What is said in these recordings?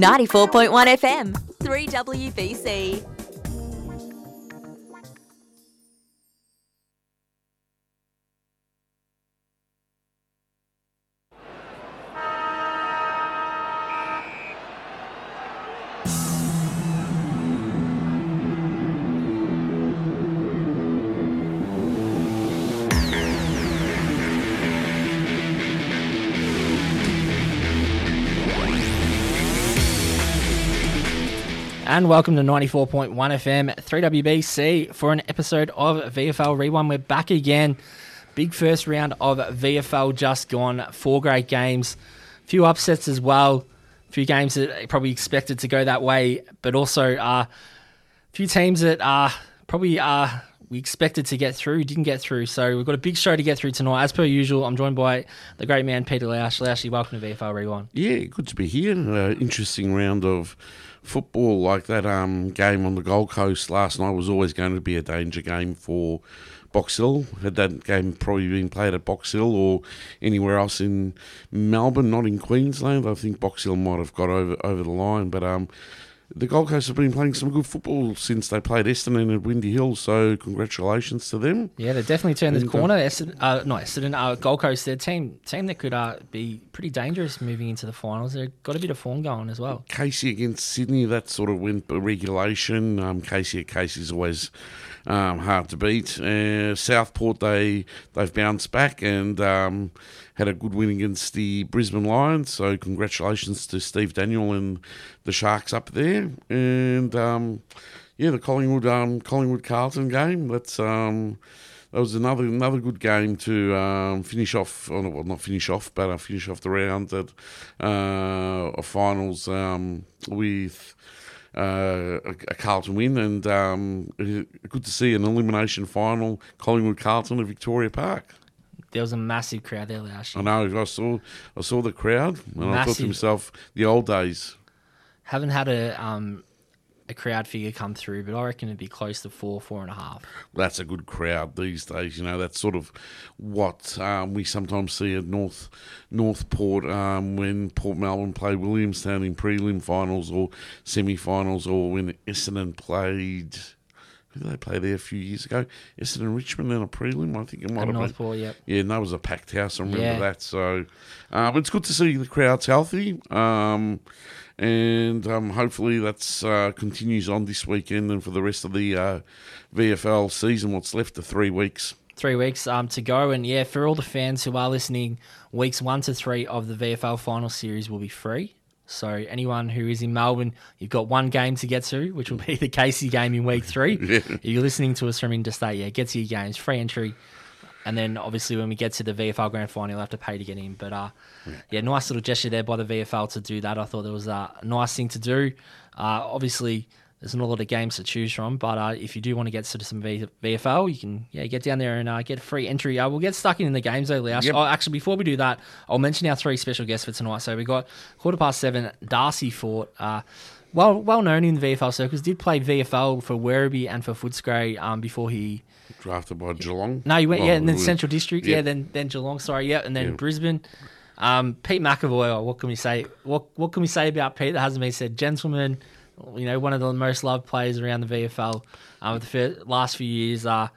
94.1 FM, 3WBC. And welcome to 94.1 FM 3WBC for an episode of VFL Rewind. We're back again. Big first round of VFL just gone. Four great games. A few upsets as well. A few games that probably expected to go that way, but also uh, a few teams that uh, probably uh, we expected to get through, didn't get through. So we've got a big show to get through tonight. As per usual, I'm joined by the great man Peter Lausch. Lauschy, welcome to VFL Rewind. Yeah, good to be here. Uh, interesting round of football like that um, game on the Gold Coast last night was always going to be a danger game for Box Hill. Had that game probably been played at Box Hill or anywhere else in Melbourne, not in Queensland, I think Box Hill might have got over over the line. But um, the Gold Coast have been playing some good football since they played Essendon at Windy Hill, so congratulations to them. Yeah, they definitely turned the And, uh, corner. Essendon, uh, not Essendon, uh, Gold Coast, their team team that could uh, be pretty dangerous moving into the finals. They've got a bit of form going as well. Casey against Sydney, that sort of went by regulation. Um, Casey at Casey is always um, hard to beat. Uh, Southport, they they've bounced back and um, had a good win against the Brisbane Lions. So congratulations to Steve Daniel and the Sharks up there. And um, yeah, the Collingwood um, Collingwood Carlton game. That's um, that was another another good game to um, finish off. oh, Well, not finish off, but uh, finish off the round at uh, finals um, with. Uh, a, a Carlton win and um, good to see an elimination final Collingwood Carlton at Victoria Park. There was a massive crowd there last year. I know I saw I saw the crowd and I thought Massive. to myself the old days. Haven't had a um, a crowd figure come through, but I reckon it'd be close to four, four and a half. that's a good crowd these days. You know, that's sort of what um, we sometimes see at North Northport um, when Port Melbourne play Williamstown in prelim finals or semi-finals, or when Essendon played. Who did they play there a few years ago? Essendon Richmond in a prelim, I think it might have been. Northport, yep. Yeah, and that was a packed house. I remember Yeah. that. So, um, it's good to see the crowd's healthy. Um, and um, hopefully that's uh, continues on this weekend and for the rest of the uh, VFL season. What's left of three weeks. Three weeks um, to go, and yeah, for all the fans who are listening, weeks one to three of the VFL final series will be free. So anyone who is in Melbourne, you've got one game to get to, which will be the Casey game in week three. Yeah. If you're listening to us from interstate, yeah, get to your games, free entry. And then obviously when we get to the VFL grand final, you'll have to pay to get in. But uh, yeah, nice little gesture there by the VFL to do that. I thought that was a nice thing to do. Uh, obviously, there's not a lot of games to choose from, but uh, if you do want to get to some v- VFL, you can yeah get down there and uh, get free entry. Uh, we'll get stuck in the games though. Yep. Oh, actually, before we do that, I'll mention our three special guests for tonight. So we got quarter past seven, Darcy Fort. Uh, well, well known in the VFL circles, did play VFL for Werribee and for Footscray um, before he Drafted by Geelong. no, you went yeah, and then Central District, yeah, yeah. then then Geelong, sorry, yeah, and then. Brisbane. Um, Pete McAvoy, oh, what can we say? What what can we say about Pete that hasn't been said? Gentleman, you know, one of the most loved players around the VFL. Um, the fir- last few years, uh,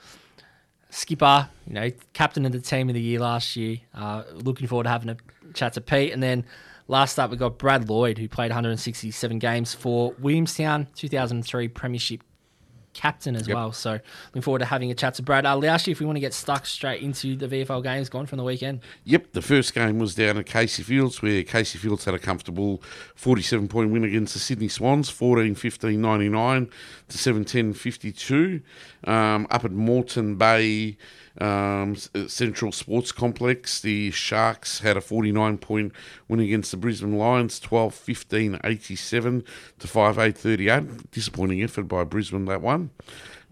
skipper, you know, captain of the team of the year last year. Uh, looking forward to having a chat to Pete, and then. Last up, we've got Brad Lloyd, who played 167 games for Williamstown, 2003 Premiership captain as Yep. well. So looking forward to having a chat to Brad. Uh, Liashi, if we want to get stuck straight into the VFL games gone from the weekend. Yep, the first game was down at Casey Fields, where Casey Fields had a comfortable 47 point win against the Sydney Swans, 14 15 99 to 7 10 52. Um, up at Moreton Bay um, uh, Central Sports Complex, the Sharks had a 49 point win against the Brisbane Lions, 12 15 87 to 5 8 38. Disappointing effort by Brisbane, that one.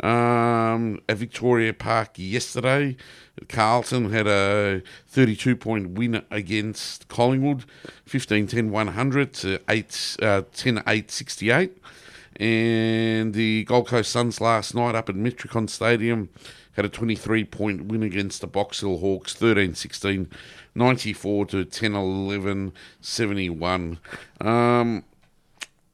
Um, at Victoria Park yesterday, Carlton had a 32 point win against Collingwood, 15 10 100 to 8, uh, 10 8 68. And the Gold Coast Suns last night up at Metricon Stadium had a 23 point win against the Box Hill Hawks, 13 16 94 to 10 11 71. Um,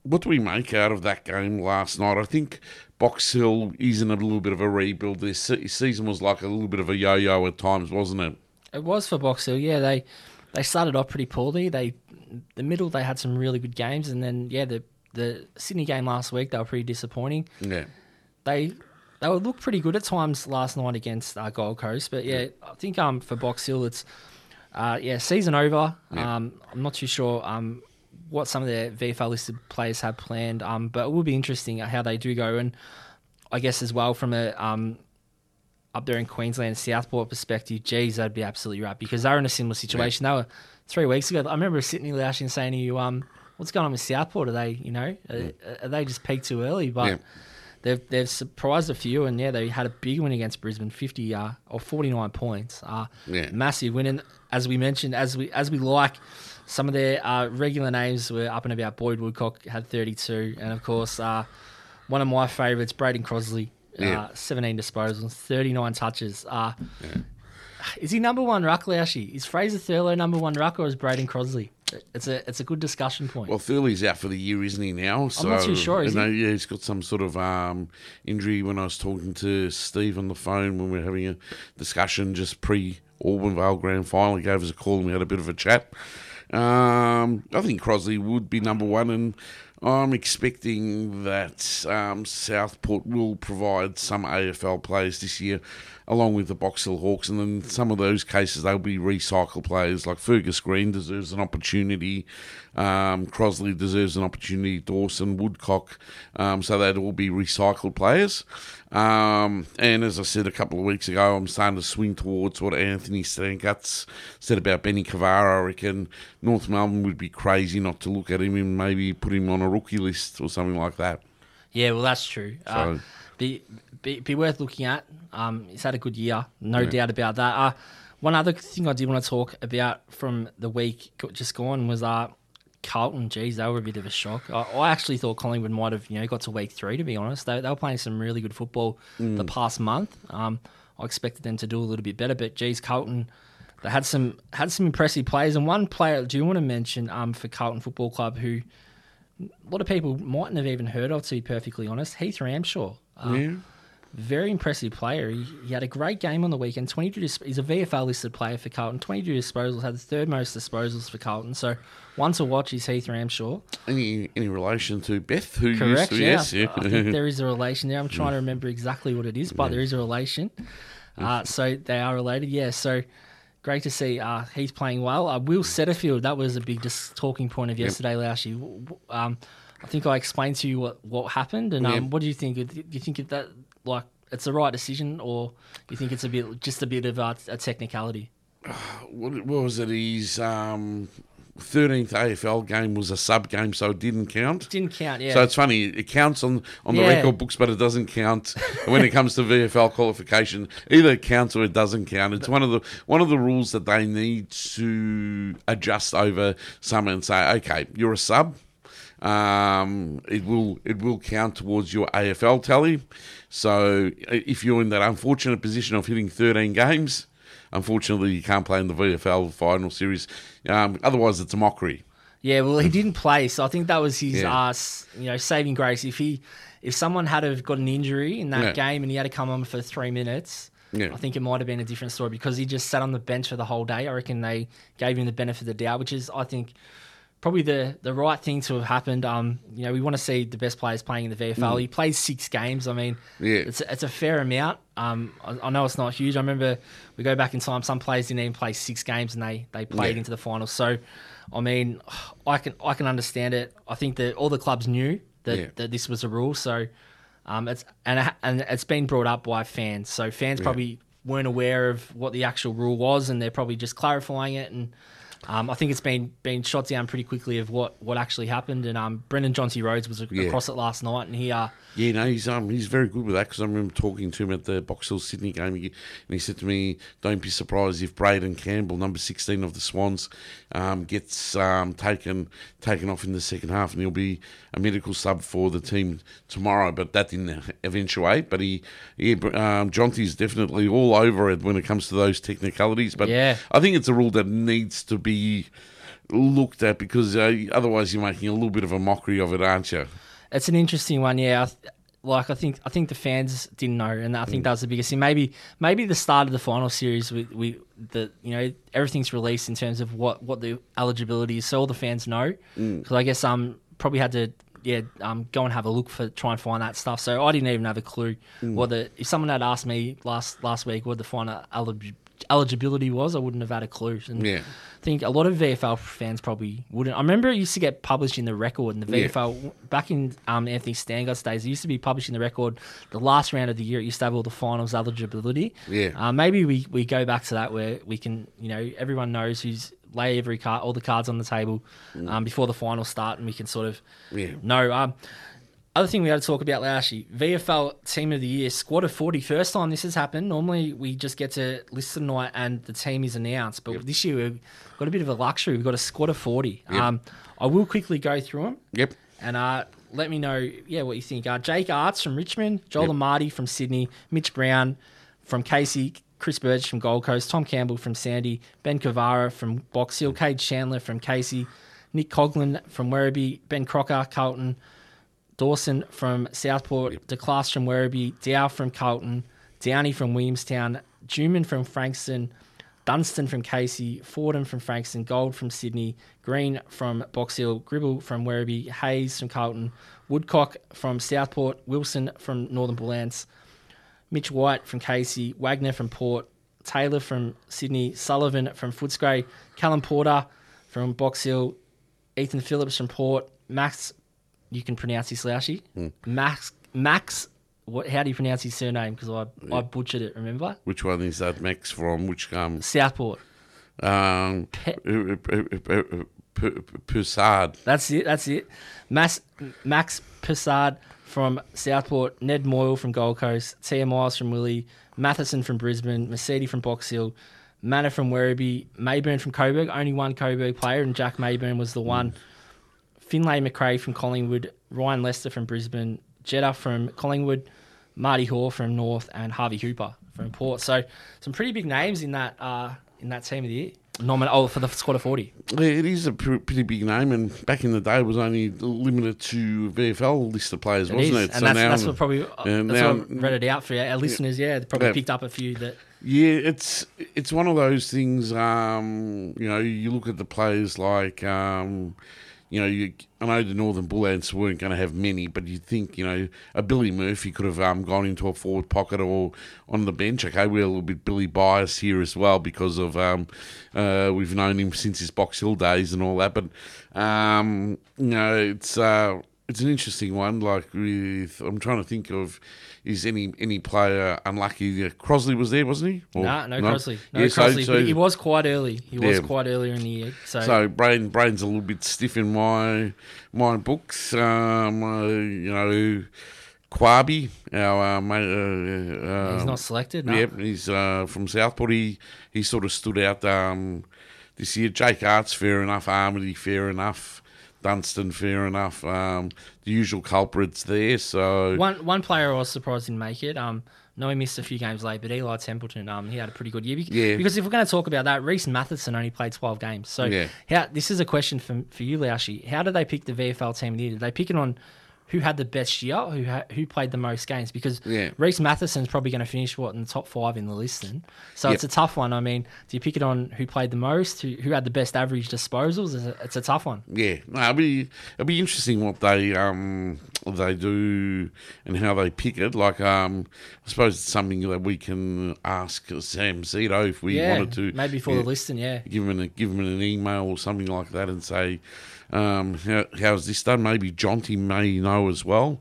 what do we make out of that game last night? I think Box Hill is in a little bit of a rebuild. This se- season was like a little bit of a yo-yo at times, wasn't it? It was for Box Hill. Yeah, they they started off pretty poorly. They the middle they had some really good games, and then yeah, the the Sydney game last week they were pretty disappointing. Yeah. They they would look pretty good at times last night against uh, Gold Coast, but yeah, I think um for Box Hill it's uh, yeah season over. Yeah. Um, I'm not too sure um what some of their VFL listed players have planned. Um, but it will be interesting how they do go, and I guess as well from a um up there in Queensland, Southport perspective, geez, that'd be absolutely right because they're in a similar situation. They were three weeks ago. I remember sitting here last year and saying to you, um, what's going on with Southport? Are they, you know, are, are they just peaked too early? But Yeah. They've they've surprised a few, and yeah, they had a big win against Brisbane, fifty uh, or forty nine points. Uh, Yeah. massive win. And as we mentioned, as we as we like. Some of their uh, regular names were up and about. Boyd Woodcock had 32, and of course, uh, one of my favourites, Braden Crosley, Yeah. uh, 17 disposals, 39 touches. Uh, Is he number one ruck, Laoshi? Is Fraser Thurlow number one ruck or is Braden Crosley? It's a it's a good discussion point. Well, Thurley's out for the year, isn't he now? So, I'm not too sure, is you know, he? Yeah, he's got some sort of um, injury. When I was talking to Steve on the phone when we were having a discussion just pre Auburn Vale Grand Final, he gave us a call and we had a bit of a chat. Um, I think Crosley would be number one, and I'm expecting that um, Southport will provide some AFL players this year, along with the Box Hill Hawks, and then some of those cases they'll be recycled players. Like Fergus Green deserves an opportunity, um, Crosley deserves an opportunity, Dawson, Woodcock, um, so they'd all be recycled players. Um, and as I said a couple of weeks ago, I'm starting to swing towards what Anthony Stancuts said about Benny Cavara. I reckon North Melbourne would be crazy not to look at him and maybe put him on a rookie list or something like that. yeah, well, that's true. Uh, So- be, be be worth looking at. Um, he's had a good year, no Yeah. doubt about that. Uh, one other thing I did want to talk about from the week just gone was uh, Carlton. Geez, they were a bit of a shock. I, I actually thought Collingwood might have you know got to week three. To be honest, they, they were playing some really good football the past month. Um, I expected them to do a little bit better, but geez, Carlton. They had some had some impressive players, and one player I do want to mention um, for Carlton Football Club who a lot of people mightn't have even heard of, to be perfectly honest. Heath Ramshaw. Uh, Yeah. Very impressive player. He, he had a great game on the weekend. 22 dis- He's a VFL listed player for Carlton. 22 disposals, had the third most disposals for Carlton. So one to watch is Heath Ramshaw. Any any relation to Beth, who Correct, used to, yeah. yes, yeah. I think there is a relation there. I'm trying to remember exactly what it is, but there is a relation. Uh, so they are related, yeah. So great to see uh, Heath playing well. Uh, Will Setterfield, that was a big dis- talking point of yesterday, Laoshi. W- w- Um, I think I explained to you what, what happened, and um, Yeah. what do you think? Do you think that like it's the right decision, or do you think it's a bit just a bit of uh, a technicality? what, what was it? His um, 13th AFL game was a sub game, so it didn't count. Didn't count, yeah. So it's funny. It counts on, on the Yeah. record books, but it doesn't count when it comes to VFL qualification. Either it counts or it doesn't count. It's one of the one of the rules that they need to adjust over summer and say, okay, you're a sub. Um, it will it will count towards your AFL tally. So if you're in that unfortunate position of hitting 13 games, unfortunately you can't play in the VFL final series. Um, otherwise, it's a mockery. Yeah, well, he didn't play, so I think that was his, Yeah. uh, you know, saving grace. If he, if someone had have got an injury in that Yeah. game and he had to come on for three minutes, Yeah. I think it might have been a different story because he just sat on the bench for the whole day. I reckon they gave him the benefit of the doubt, which is, I think, probably the the right thing to have happened. Um, you know, we want to see the best players playing in the VFL. He plays six games. I mean, Mm. Yeah. it's it's a fair amount. Um, I, I know it's not huge. I remember we go back in time. Some players didn't even play six games and they they played Yeah. into the finals. So, I mean, I can I can understand it. I think that all the clubs knew that, Yeah. that this was a rule. So, um, it's and and it's been brought up by fans. So fans probably weren't aware of what the actual rule was, and they're probably just clarifying it. And um, I think it's been been shot down pretty quickly of what, what actually happened. And um, Brendan Jonty Rhodes was Yeah. across it last night, and he uh, Yeah, no, he's um he's very good with that because I remember talking to him at the Box Hill Sydney game, and he said to me, "Don't be surprised if Braden Campbell, number sixteen of the Swans, um, gets um taken taken off in the second half, and he'll be a medical sub for the team tomorrow." But that didn't eventuate. But he, yeah, um, Jonty's definitely all over it when it comes to those technicalities. But Yeah. I think it's a rule that needs to be looked at because uh, otherwise you're making a little bit of a mockery of it, aren't you? It's an interesting one, yeah. I th- like I think I think the fans didn't know, and I think Mm. that was the biggest thing. Maybe maybe the start of the final series, we, we the you know everything's released in terms of what what the eligibility is, so all the fans know. Mm. Because I guess um probably had to yeah um go and have a look for try and find that stuff. So I didn't even have a clue Mm. what the if someone had asked me last last week what the final elig- eligibility was, I wouldn't have had a clue. And Yeah. I think a lot of VFL fans probably wouldn't. I remember it used to get published in the record, and the Yeah. VFL back in um, Anthony Stangott's days, it used to be published in the record. The last round of the year, it used to have all the finals eligibility. Yeah. Uh, maybe we, we go back to that where we can, you know, everyone knows who's lay every card, all the cards on the table um, before the finals start, and we can sort of Yeah. know. Um, other thing we had to talk about, Lashy, VFL Team of the Year, squad of 40. First time this has happened. Normally we just get to list tonight and the team is announced. But this year we've got a bit of a luxury. We've got a squad of 40. Yep. Um, I will quickly go through them Yep. and uh, let me know, yeah, what you think. Uh, Jake Arts from Richmond, Joel Yep. Amartey from Sydney, Mitch Brown from Casey, Chris Burgess from Gold Coast, Tom Campbell from Sandy, Ben Cavara from Box Hill, Kade Chandler from Casey, Nick Coughlin from Werribee, Ben Crocker, Carlton, Dawson from Southport, DeClass from Werribee, Dow from Carlton, Downey from Williamstown, Juman from Frankston, Dunstan from Casey, Fordham from Frankston, Gold from Sydney, Green from Box Hill, Gribble from Werribee, Hayes from Carlton, Woodcock from Southport, Wilson from Northern Bullants, Mitch White from Casey, Wagner from Port, Taylor from Sydney, Sullivan from Footscray, Callum Porter from Box Hill, Ethan Phillips from Port, Max, you can pronounce his slouchy, hmm. Max, Max, what? How do you pronounce his surname? Because I, I butchered it. Remember Which one is that, Max? From which um Southport. um Pe- uh, uh, uh, Persard? That's it. That's it. Max Max Passard from Southport, Ned Moyle from Gold Coast, Tia Miles from Willie, Matheson from Brisbane, Mercedes from Box Hill, Manor from Werribee, Mayburn from Coburg. Only one Coburg player, and Jack Mayburn was the one. Hmm. Finlay McRae from Collingwood, Ryan Lester from Brisbane, Jeddah from Collingwood, Marty Hoare from North, and Harvey Hooper from Port. So some pretty big names in that uh, in that team of the year. Nomin- oh, for the squad of forty. It is a pr- pretty big name, and back in the day, it was only limited to VFL list of players, It wasn't is, it? and that's, that's what probably that's now- what read it out for our listeners. Yeah, they probably Yeah. picked up a few that. Yeah, it's it's one of those things. Um, you know, you look at the players like, um, you know, you, I know the Northern Bullants weren't going to have many, but you think, you know, a Billy Murphy could have um, gone into a forward pocket or on the bench. Okay, we're a little bit Billy biased here as well because of um, uh, we've known him since his Box Hill days and all that. But um, you know, it's. Uh, it's an interesting one. Like with, I'm trying to think of, is any any player unlucky? Crosley was there, wasn't he? Or- Nah, no, Crosley. No Yeah, Crosley. so- he was quite early. He was quite earlier in the year. So, So brain brain's a little bit stiff in my my books. Um, uh, you know, Quabi, our uh, mate, uh, uh, he's not selected. No. Yep, he's uh, from Southport. He he sort of stood out um, this year. Jake Arts, fair enough. Amartey, fair enough. Dunstan, fair enough. Um, the usual culprits there. So One one player I was surprised didn't make it. Um, no, he missed a few games late, but Eli Templeton, um, he had a pretty good year. Be- Yeah. Because if we're going to talk about that, Reese Matheson only played twelve games. So, Yeah. how this is a question for for you, Laushi. How did they pick the VFL team of the year? Did they pick it on who had the best year, who ha- who played the most games? Because Yeah. Reese Matheson's probably going to finish what in the top five in the list. Then, so Yep. it's a tough one. I mean, do you pick it on who played the most, who who had the best average disposals? It's a, it's a tough one. Yeah, no, it'll be it'll be interesting what they um they do and how they pick it. Like um, I suppose it's something that we can ask Sam Zito if we yeah, wanted to. maybe for yeah, the listing. Yeah, give him a, give him an email or something like that and say, um, how, how's this done? Maybe Jonty may know as well,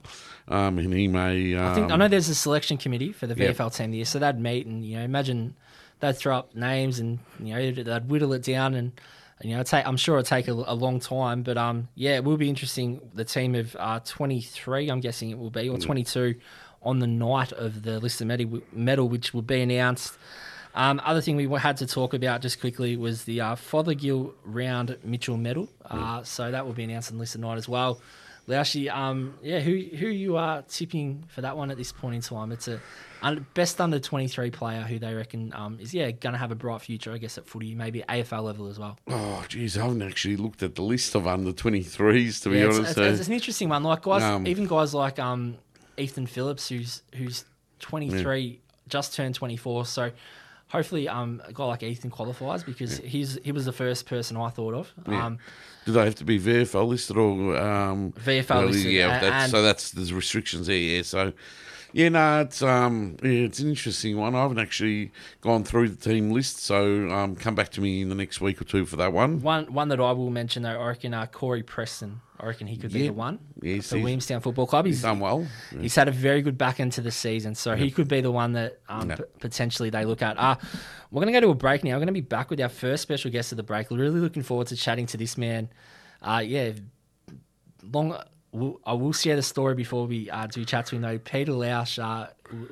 um, and he may. Um, I think I know there's a selection committee for the. VFL team this year, so they'd meet and you know imagine they'd throw up names and you know they'd whittle it down and. and, You know, take, I'm sure it'll take a, a long time, but um, yeah, it will be interesting. The team of uh, 23, I'm guessing it will be, or 22, on the night of the Liston medal, medal which will be announced. Um, other thing we had to talk about just quickly was the uh, Fothergill Round Mitchell Medal. Uh, So that will be announced on Liston night as well. Laoshi, um, yeah, who who you are tipping for that one at this point in time? It's a best under twenty three player who they reckon um, is yeah going to have a bright future, I guess, at footy, maybe AFL level as well. Oh, geez, I haven't actually looked at the list of under 23s, to be Yeah, it's, honest. it's, uh, it's an interesting one. Like guys, Um, even guys like um, Ethan Phillips, who's who's twenty three, just turned twenty four. So hopefully, um, a guy like Ethan qualifies because he's he was the first person I thought of. Yeah. Um, Do they have to be VFL listed or um, VFL listed, Yeah, that's, and- so that's there's restrictions there. Yeah, so yeah, no, it's um, yeah, it's an interesting one. I haven't actually gone through the team list, so um, come back to me in the next week or two for that one. One one that I will mention though, I reckon uh, Corey Preston. I reckon he could be Yeah. the one Yes, for Williamstown Football Club. He's He's, done well. he's had a very good back end to the season, so he could be the one that um, Yeah. p- potentially they look at. Uh, we're going to go to a break now. We're going to be back with our first special guest of the break. Really looking forward to chatting to this man. Uh, yeah, long. We'll, I will share the story before we uh, do chat to him though. Peter Lausch uh,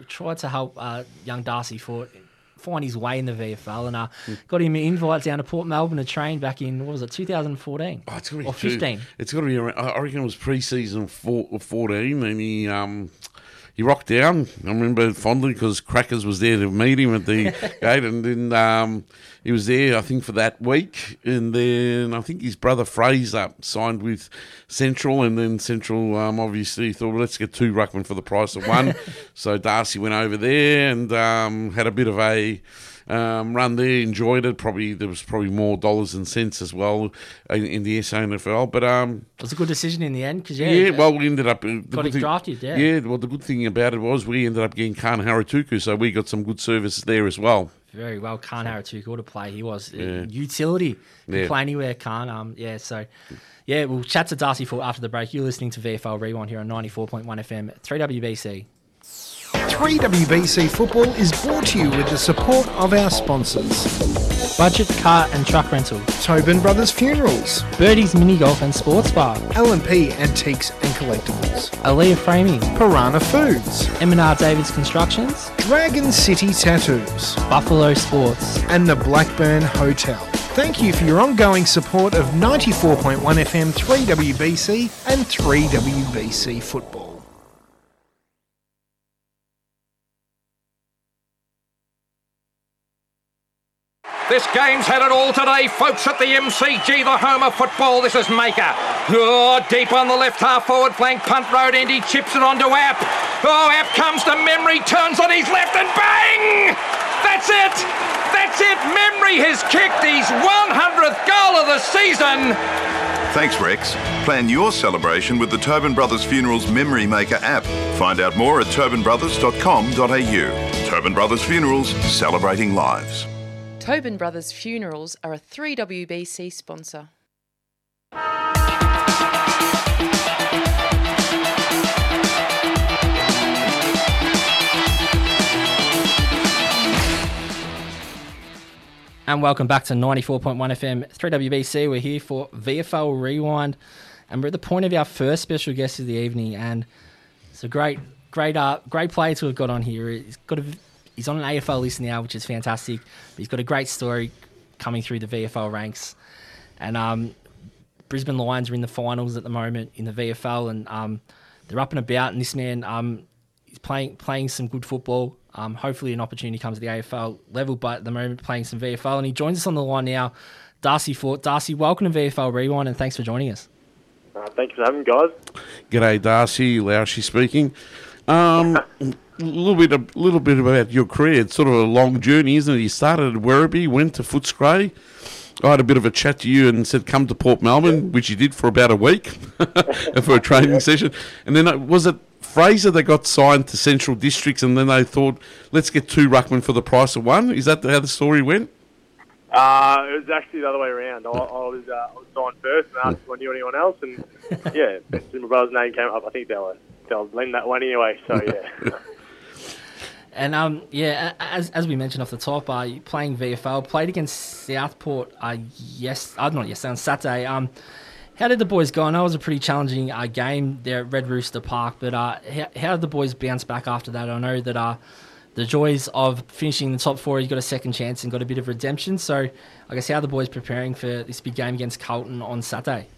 tried to help uh, young Darcy Fort find his way in the VFL and uh, Hmm. got him an invite down to Port Melbourne to train back in what was it 2014 Oh, it's got to be or 15. It's got to be. Around, I reckon it was pre-season four, fourteen, and he um he rocked down. I remember fondly because Crackers was there to meet him at the gate, and then um he was there. I think for that week, and then I think his brother Fraser signed with Central, and then Central um obviously thought well, let's get two ruckman for the price of one. so Darcy went over there and um had a bit of a um, run there, enjoyed it. Probably there was probably more dollars and cents as well in, in the SANFL. But um, It was a good decision in the end because yeah, yeah, well, we ended up uh, the got him thing- drafted. Yeah, Yeah, well, the good thing about it was we ended up getting Khan Haratuku, so we got some good services there as well. very well. Khan Haratuku to play. He was Yeah. utility. Yeah. play anywhere. Khan. Um, yeah. So, yeah, we'll chat to Darcy for after the break. You're listening to VFL Rewind here on 94.1 FM, 3WBC. 3WBC Football is brought to you with the support of our sponsors Budget car and truck rental. Tobin Brothers Funerals, Birdie's Mini Golf and Sports Bar. L&P Antiques and Collectibles, Aaliyah Framing. Piranha Foods, M&R Davids Constructions. Dragon City Tattoos, Buffalo Sports. and the Blackburn Hotel. Thank you for your ongoing support of 94.1 FM 3WBC and 3WBC Football. This game's had it all today, folks, at the MCG, the home of football. This is Maker. Oh, deep on the left half forward flank, punt road end. He chips it onto App. Oh, App comes to memory, turns on his left and bang! That's it! That's it! Memory has kicked his 100th goal of the season. Thanks, Rex. Plan your celebration with the Tobin Brothers Funerals Memory Maker app. Find out more at tobinbrothers.com.au. Tobin Brothers Funerals, celebrating lives. Tobin Brothers Funerals are a 3WBC sponsor. And welcome back to 94.1 FM 3WBC. We're here for VFL Rewind, and we're at the point of our first special guest of the evening. And it's a great, great, uh, great player to have got on here. He's got a, he's on an AFL list now, which is fantastic. But he's got a great story coming through the VFL ranks, and um, Brisbane Lions are in the finals at the moment in the VFL, and um, they're up and about. And this man, um, he's playing playing some good football. Um, hopefully, an opportunity comes at the AFL level, but at the moment, playing some VFL. And he joins us on the line now, Darcy Fort. Darcy, welcome to VFL Rewind, and thanks for joining us. Uh, thank you for having me, guys. G'day, Darcy. Laoshi speaking. Um, a little bit, a little bit about your career. It's sort of a long journey, isn't it? You started at Werribee, went to Footscray. I had a bit of a chat to you and said, "Come to Port Melbourne," which you did for about a week for a training session. And then uh, was it Fraser that got signed to Central Districts, and then they thought, "Let's get two ruckmen for the price of one." Is that how the story went? Uh, it was actually the other way around. I, I was uh, I was signed first and asked if I knew anyone else, and yeah, my brother's name came up, I think they were they were leaning that one anyway. So yeah, And um, yeah, as, as we mentioned off the top, uh, playing VFL, played against Southport. Uh, yes, uh, not yesterday on Saturday. Um, how did the boys go? I know it was a pretty challenging uh, game there at Red Rooster Park, but uh, how, how did the boys bounce back after that? I know that uh, the joys of finishing in the top four, you got a second chance and got a bit of redemption. So I guess how are the boys preparing for this big game against Carlton on Saturday?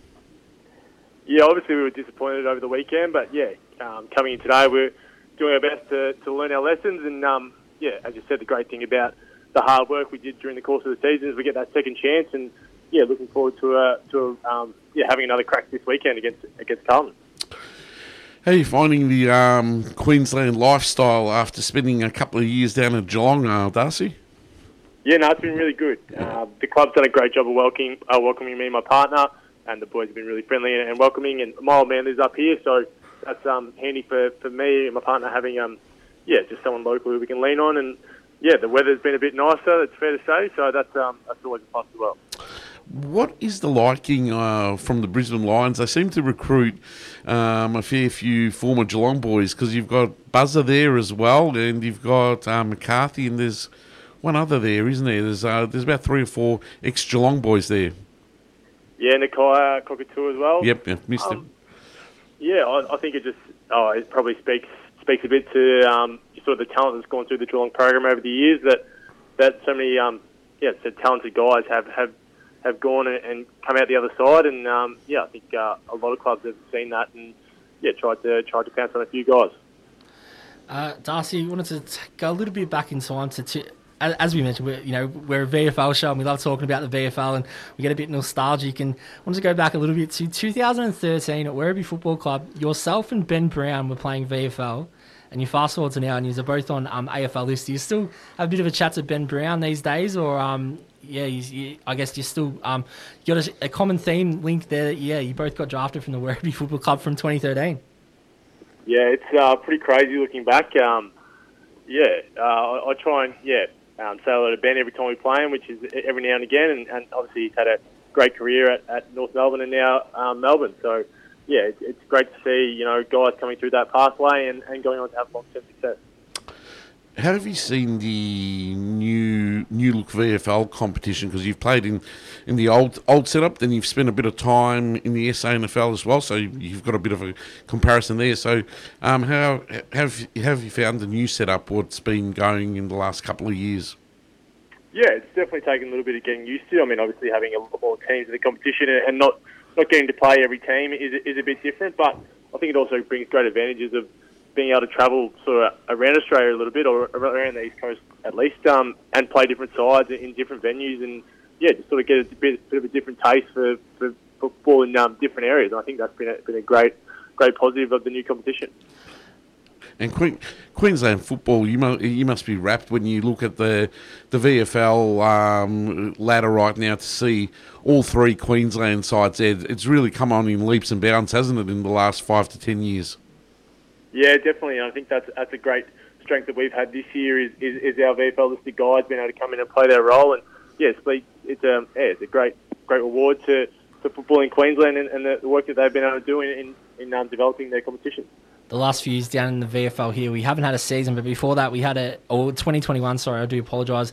yeah, obviously we were disappointed over the weekend, but yeah, um, coming in today, we're doing our best to, to learn our lessons. And um, yeah, as you said, the great thing about the hard work we did during the course of the season is we get that second chance. And yeah, looking forward to uh, to um, yeah having another crack this weekend against against Carlton. How are you finding the um, Queensland lifestyle after spending a couple of years down at Geelong, uh, Darcy? Yeah, no, it's been really good. Uh, the club's done a great job of welcoming, uh, welcoming me and my partner, and the boys have been really friendly and, and welcoming. And my old man lives up here, so that's um, handy for, for me and my partner having um, yeah, just someone local who we can lean on. And yeah, the weather's been a bit nicer. It's fair to say, so that's um, that's always a plus as well. What is the liking uh, from the Brisbane Lions? They seem to recruit um, a fair few former Geelong boys because you've got Buzzer there as well, and you've got uh, McCarthy, and there's one other there, isn't there? There's uh, there's about three or four ex Geelong boys there. Yeah, Nakia Cockatoo as well. Yep, yeah, missed Um, him. Yeah, I, I think it just oh, it probably speaks speaks a bit to um, sort of the talent that's gone through the Geelong program over the years. That that so many um, yeah, so talented guys have have have gone and, and come out the other side, and um, yeah, I think uh, a lot of clubs have seen that and yeah, tried to tried to pounce on a few guys. Uh, Darcy, wanted to go a little bit back in time to, to as, we mentioned, we're, you know, we're a VFL show and we love talking about the VFL and we get a bit nostalgic and I wanted to go back a little bit to 2013 at Werribee Football Club. Yourself and Ben Brown were playing VFL and you fast forward to now and you're both on um, AFL list. Do you still have a bit of a chat to Ben Brown these days or um, yeah, you, you, I guess you're still um, you got a, a common theme link there. That, yeah, you both got drafted from the Werribee Football Club from 2013. Yeah, it's uh, pretty crazy looking back. Um, yeah, uh, I, I try and yeah um, say hello to Ben every time we play him, which is every now and again. And, and obviously he's had a great career at, at North Melbourne and now um, Melbourne. So yeah, it's, it's great to see you know guys coming through that pathway and, and going on to have long term success. How have you seen the new new look VFL competition? Because you've played in, in the old old setup, then you've spent a bit of time in the SANFL as well, so you've got a bit of a comparison there. So, um, how have have you found the new setup? What's been going in the last couple of years? Yeah, it's definitely taken a little bit of getting used to. I mean, obviously having a lot more teams in the competition and not not getting to play every team is is a bit different. But I think it also brings great advantages of being able to travel sort of around Australia a little bit or around the East Coast at least, um, and play different sides in different venues and yeah, just sort of get a bit, bit of a different taste for, for football in um, different areas. I think that's been a, been a great great positive of the new competition. And Queen, Queensland football, you must, you must be wrapped when you look at the the VFL um, ladder right now to see all three Queensland sides. It's really come on in leaps and bounds, hasn't it, in the last five to ten years? Yeah, definitely. I think that's that's a great strength that we've had this year is, is, is our VFL listed guys being able to come in and play their role. And yeah, it's, a yeah, it's a great great reward to, to football in Queensland and, and the, work that they've been able to do in in, um, developing their competition. the last few years down in the VFL here, we haven't had a season, but before that, we had a, or 2021, sorry, I do apologise.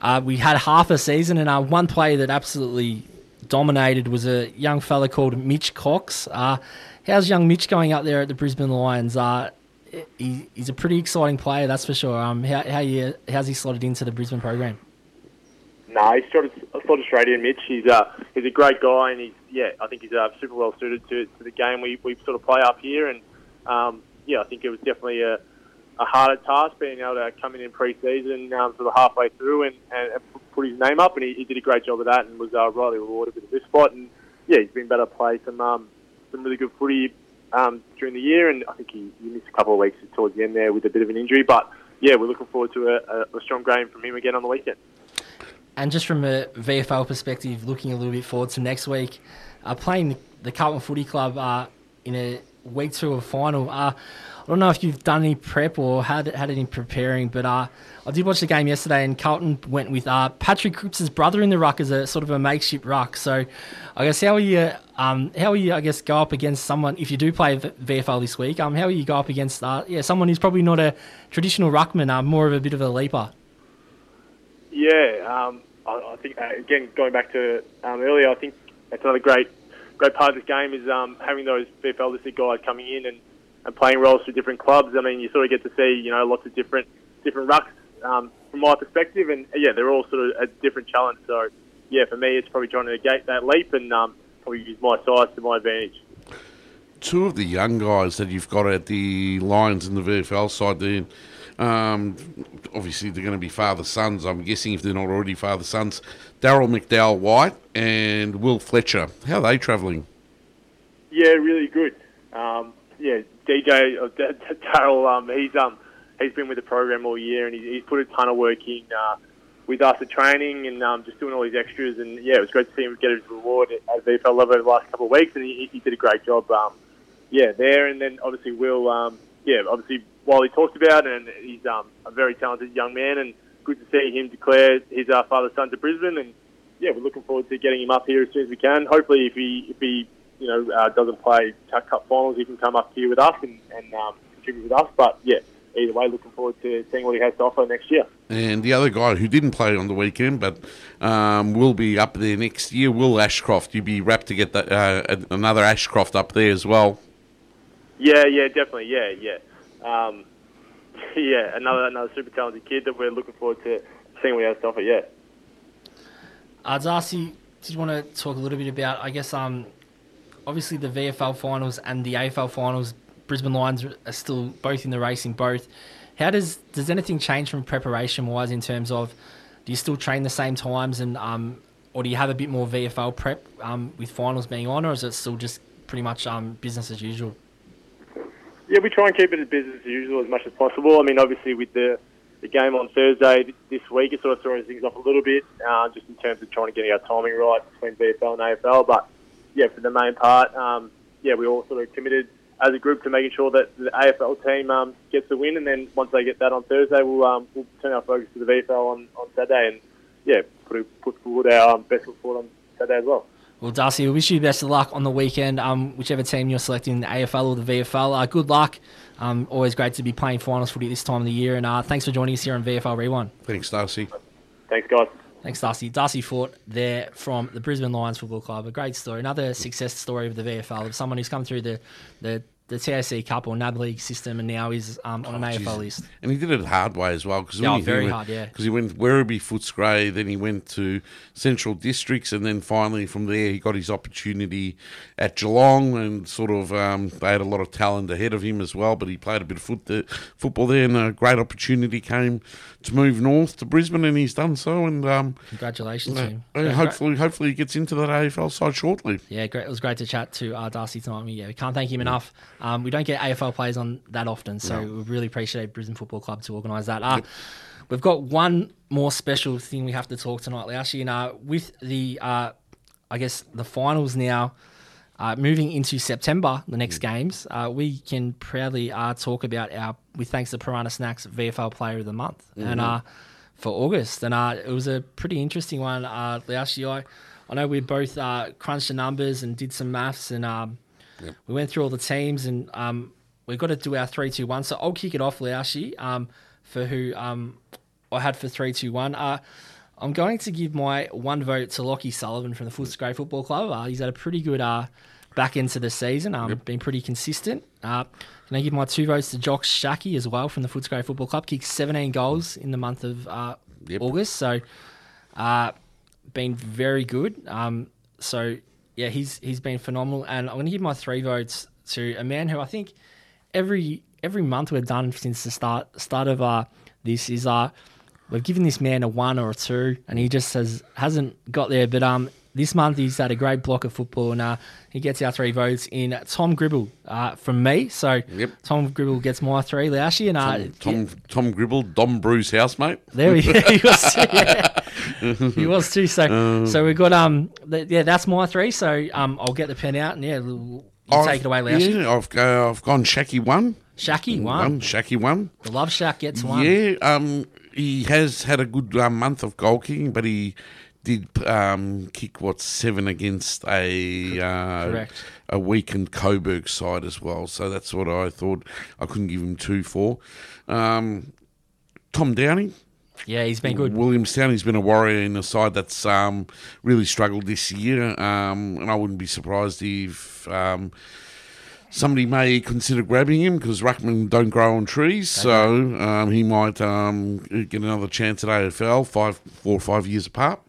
Uh, we had half a season, and uh, one player that absolutely dominated was a young fella called Mitch Cox. Uh, how's young Mitch going up there at the Brisbane Lions? Uh, he, he's a pretty exciting player, that's for sure. Um, how, how you, how's he slotted into the Brisbane program? No, he's sort of sort straight in, Mitch. He's uh, he's a great guy, and he's yeah, I think he's uh, super well suited to, to the game we, we sort of play up here, and um, yeah, I think it was definitely a, a harder task being able to come in in pre-season, um, sort of halfway through, and, and, put his name up, and he, he did a great job of that, and was uh, rightly rewarded with this spot, and yeah, he's been better play some um, some really good footy um, during the year, and I think he, he missed a couple of weeks towards the end there with a bit of an injury, but yeah, we're looking forward to a, a, a strong game from him again on the weekend. And just from a VFL perspective, looking a little bit forward to next week, uh, playing the, Carlton Footy Club uh, in a week two of final. Uh, I don't know if you've done any prep or had had any preparing, but uh, I did watch the game yesterday, and Carlton went with uh, Patrick Cripps' brother in the ruck as a sort of a makeshift ruck. So, I guess how are you um, how are you I guess go up against someone if you do play VFL this week? Um, how are you go up against uh, yeah someone who's probably not a traditional ruckman, uh, more of a bit of a leaper? Yeah, um, I, I think uh, again going back to um, earlier, I think that's another great great part of this game is um, having those VFL listed guys coming in and, and playing roles for different clubs. I mean, you sort of get to see you know lots of different different rucks um, from my perspective, and yeah, they're all sort of a different challenge. So yeah, for me, it's probably trying to negate that leap and um, probably use my size to my advantage. two of the young guys that you've got at the Lions and the VFL side there. Um, obviously, they're going to be father sons. I'm guessing if they're not already father sons, Daryl McDowell White and Will Fletcher. How are they travelling? Yeah, really good. Um, yeah, DJ uh, Daryl, um, he's um, he's been with the program all year, and he's, put a ton of work in uh, with us at training and um, just doing all these extras. And yeah, it was great to see him get his reward at VFL level over the last couple of weeks, and he, he did a great job. Um, yeah, there, and then obviously Will, um, yeah, obviously while he talked about, and he's um, a very talented young man, and good to see him declare his uh, father's son to Brisbane, and yeah, we're looking forward to getting him up here as soon as we can. Hopefully, if he if he you know uh, doesn't play Cup finals, he can come up here with us and, and um, contribute with us. But yeah, either way, looking forward to seeing what he has to offer next year. And the other guy who didn't play on the weekend, but um, will be up there next year, Will Ashcroft. You'd be rapt to get that, uh, another Ashcroft up there as well. Yeah, yeah, definitely, yeah, yeah, um, yeah. Another another super talented kid that we're looking forward to seeing what he has to offer. Yeah. Uh, Darcy, did you want to talk a little bit about, I guess, um, obviously the VFL finals and the AFL finals, Brisbane Lions are still both in the racing both. How does does anything change from preparation wise in terms of do you still train the same times and um, or do you have a bit more VFL prep um, with finals being on, or is it still just pretty much um, business as usual? Yeah, we try and keep it as business as usual as much as possible. I mean, obviously with the the game on Thursday this week, it sort of throws things off a little bit, uh, just in terms of trying to get our timing right between VFL and AFL. But yeah, for the main part, um, yeah, we all sort of committed as a group to making sure that the AFL team um, gets the win, and then once they get that on Thursday, we'll um, we'll turn our focus to the VFL on, on Saturday, and yeah, put put forward our um, best foot forward on Saturday as well. Well, Darcy, we wish you best of luck on the weekend. Um, whichever team you're selecting, the AFL or the VFL, uh, good luck. Um, always great to be playing finals footy this time of the year, and uh, thanks for joining us here on VFL Rewind. Thanks, Darcy. Thanks, guys. Thanks, Darcy. Darcy Fort there from the Brisbane Lions Football Club. A great story. Another success story of the VFL of someone who's come through the, the the TAC Cup or NAB League system, and now he's um, on an Oh, AFL geez. list. And he did it the hard way as well. Cause Yeah, very went, hard, yeah. Because he went Werribee, Footscray, then he went to Central Districts, and then finally from there he got his opportunity at Geelong, and sort of um, they had a lot of talent ahead of him as well. But he played a bit of foot there, football there, and a great opportunity came to move north to Brisbane, and he's done so. And um, Congratulations to uh, him. uh, Great- hopefully, hopefully he gets into that AFL side shortly. Yeah, great. It was great to chat to uh, Darcy tonight. Yeah, we can't thank him enough. Um, we don't get AFL players on that often, so No. we really appreciate Brisbane Football Club to organise that. Uh, We've got one more special thing we have to talk tonight, Laushi, and uh, with the, uh, I guess, the finals now uh, moving into September, the next games, uh, we can proudly uh, talk about our, with thanks to Piranha Snacks, VFL Player of the Month. And Mhm. uh, for August, and uh, it was a pretty interesting one. Uh, Laushi, I, I know we both uh, crunched the numbers and did some maths, and um, we went through all the teams, and um, we've got to do our three, two, one. So I'll kick it off, Laushi, um, for who um, I had for three, two, one. Uh, I'm going to give my one vote to Lockie Sullivan from the Footscray Football Club. Uh, he's had a pretty good uh, back into the season, um, been pretty consistent. Uh, can I give my two votes to Jock Shackey as well from the Footscray Football Club? Kicked 17 goals in the month of uh, August, so uh, been very good. Um, so yeah, he's he's been phenomenal, and I'm going to give my three votes to a man who I think every every month we've done since the start start of uh, this is uh we've given this man a one or a two, and he just has hasn't got there. But um, this month he's had a great block of football, and uh, he gets our three votes in Tom Gribble uh, from me. So Tom Gribble gets my three, Laushi, and uh, Tom Tom Gribble, Dom Bruce housemate. there we go. he was too, yeah. he was too. So Um, so we've got um th- yeah that's my three. So um I'll get the pen out and yeah you I've- take it away, Laushi. Yeah, I've go, I've gone Shacky one. Shacky one. Shacky one. The Love Shack gets one. Yeah, um, he has had a good um, month of goal kicking, but he did um, kick what seven against a uh, Correct. a weakened Coburg side as well. So that's what I thought. I couldn't give him two for. Um, Tom Downey. Yeah, he's been good. Williamstown, he's been a warrior in a side that's um, really struggled this year, um, and I wouldn't be surprised if um, somebody may consider grabbing him because ruckmen don't grow on trees, so um, he might um, get another chance at AFL five, four or five years apart.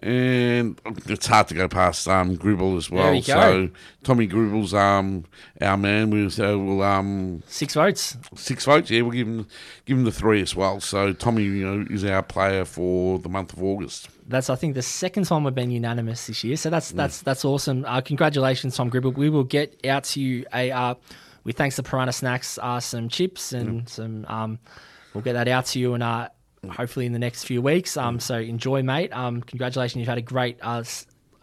And it's hard to go past um, Gribble as well. There you go. So Tommy Gribble's um, our man. We'll, so we'll um, Six votes. six votes. Yeah, we'll give him give him the three as well. So Tommy, you know, is our player for the month of August. That's I think the second time we've been unanimous this year. So that's that's that's awesome. Uh, congratulations, Tom Gribble. We will get out to you a uh, with thanks to Piranha Snacks, uh, some chips and some. Um, we'll get that out to you and uh, hopefully in the next few weeks. Um, so enjoy, mate. Um, congratulations. You've had a great uh,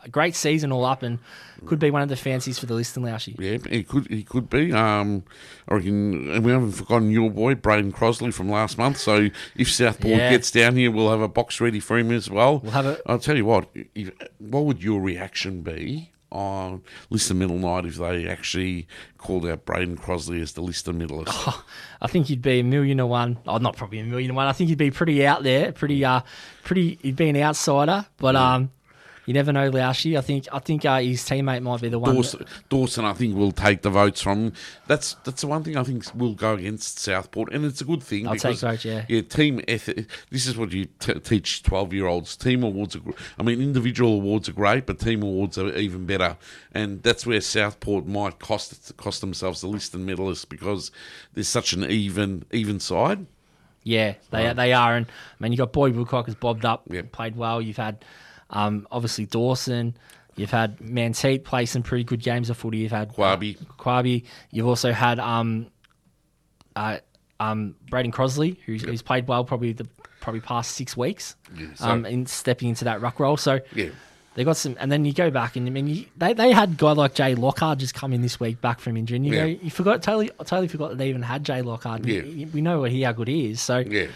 a great season all up and could be one of the fancies for the Liston Laoshi. Yeah, he could he could be. Um, I reckon, and we haven't forgotten your boy Brayden Crossley from last month. So if Southport Yeah. gets down here, we'll have a box ready for him as well. We'll have a- I'll tell you what. If, what would your reaction be on Liston Medal Night if they actually called out Brayden Crossley as the Liston Medallist? I think you'd be a million to one. Oh, not probably a million to one. I think you'd be pretty out there, pretty uh, pretty. You'd be an outsider, but um, you never know, Laoshi. I think I think uh, his teammate might be the one. that- Dawson, Dawson, I think, will take the votes from. That's that's the one thing I think will go against Southport, and it's a good thing. I'll take because, votes, yeah. Yeah, team ethic. This is what you t- teach twelve-year-olds. Team awards are. gr- I mean, individual awards are great, but team awards are even better. And that's where Southport might cost cost themselves the Liston medalist because there's such an even even side. Yeah, they they are, and I mean you got Boyd Woodcock has bobbed up, Yep. played well. You've had um, obviously Dawson. You've had Manteet play some pretty good games of footy. You've had Quabi. Quabi. You've also had um, uh, um, Brayden Crossley, who's, who's played well probably the probably past six weeks, so- um, in stepping into that ruck role. So Yeah. they got some, and then you go back and I mean you, they they had a guy like Jay Lockhart just come in this week back from injury, and you Yeah. know you forgot totally totally forgot that they even had Jay Lockhart. Yeah. We, we know what he how good he is. So Yeah.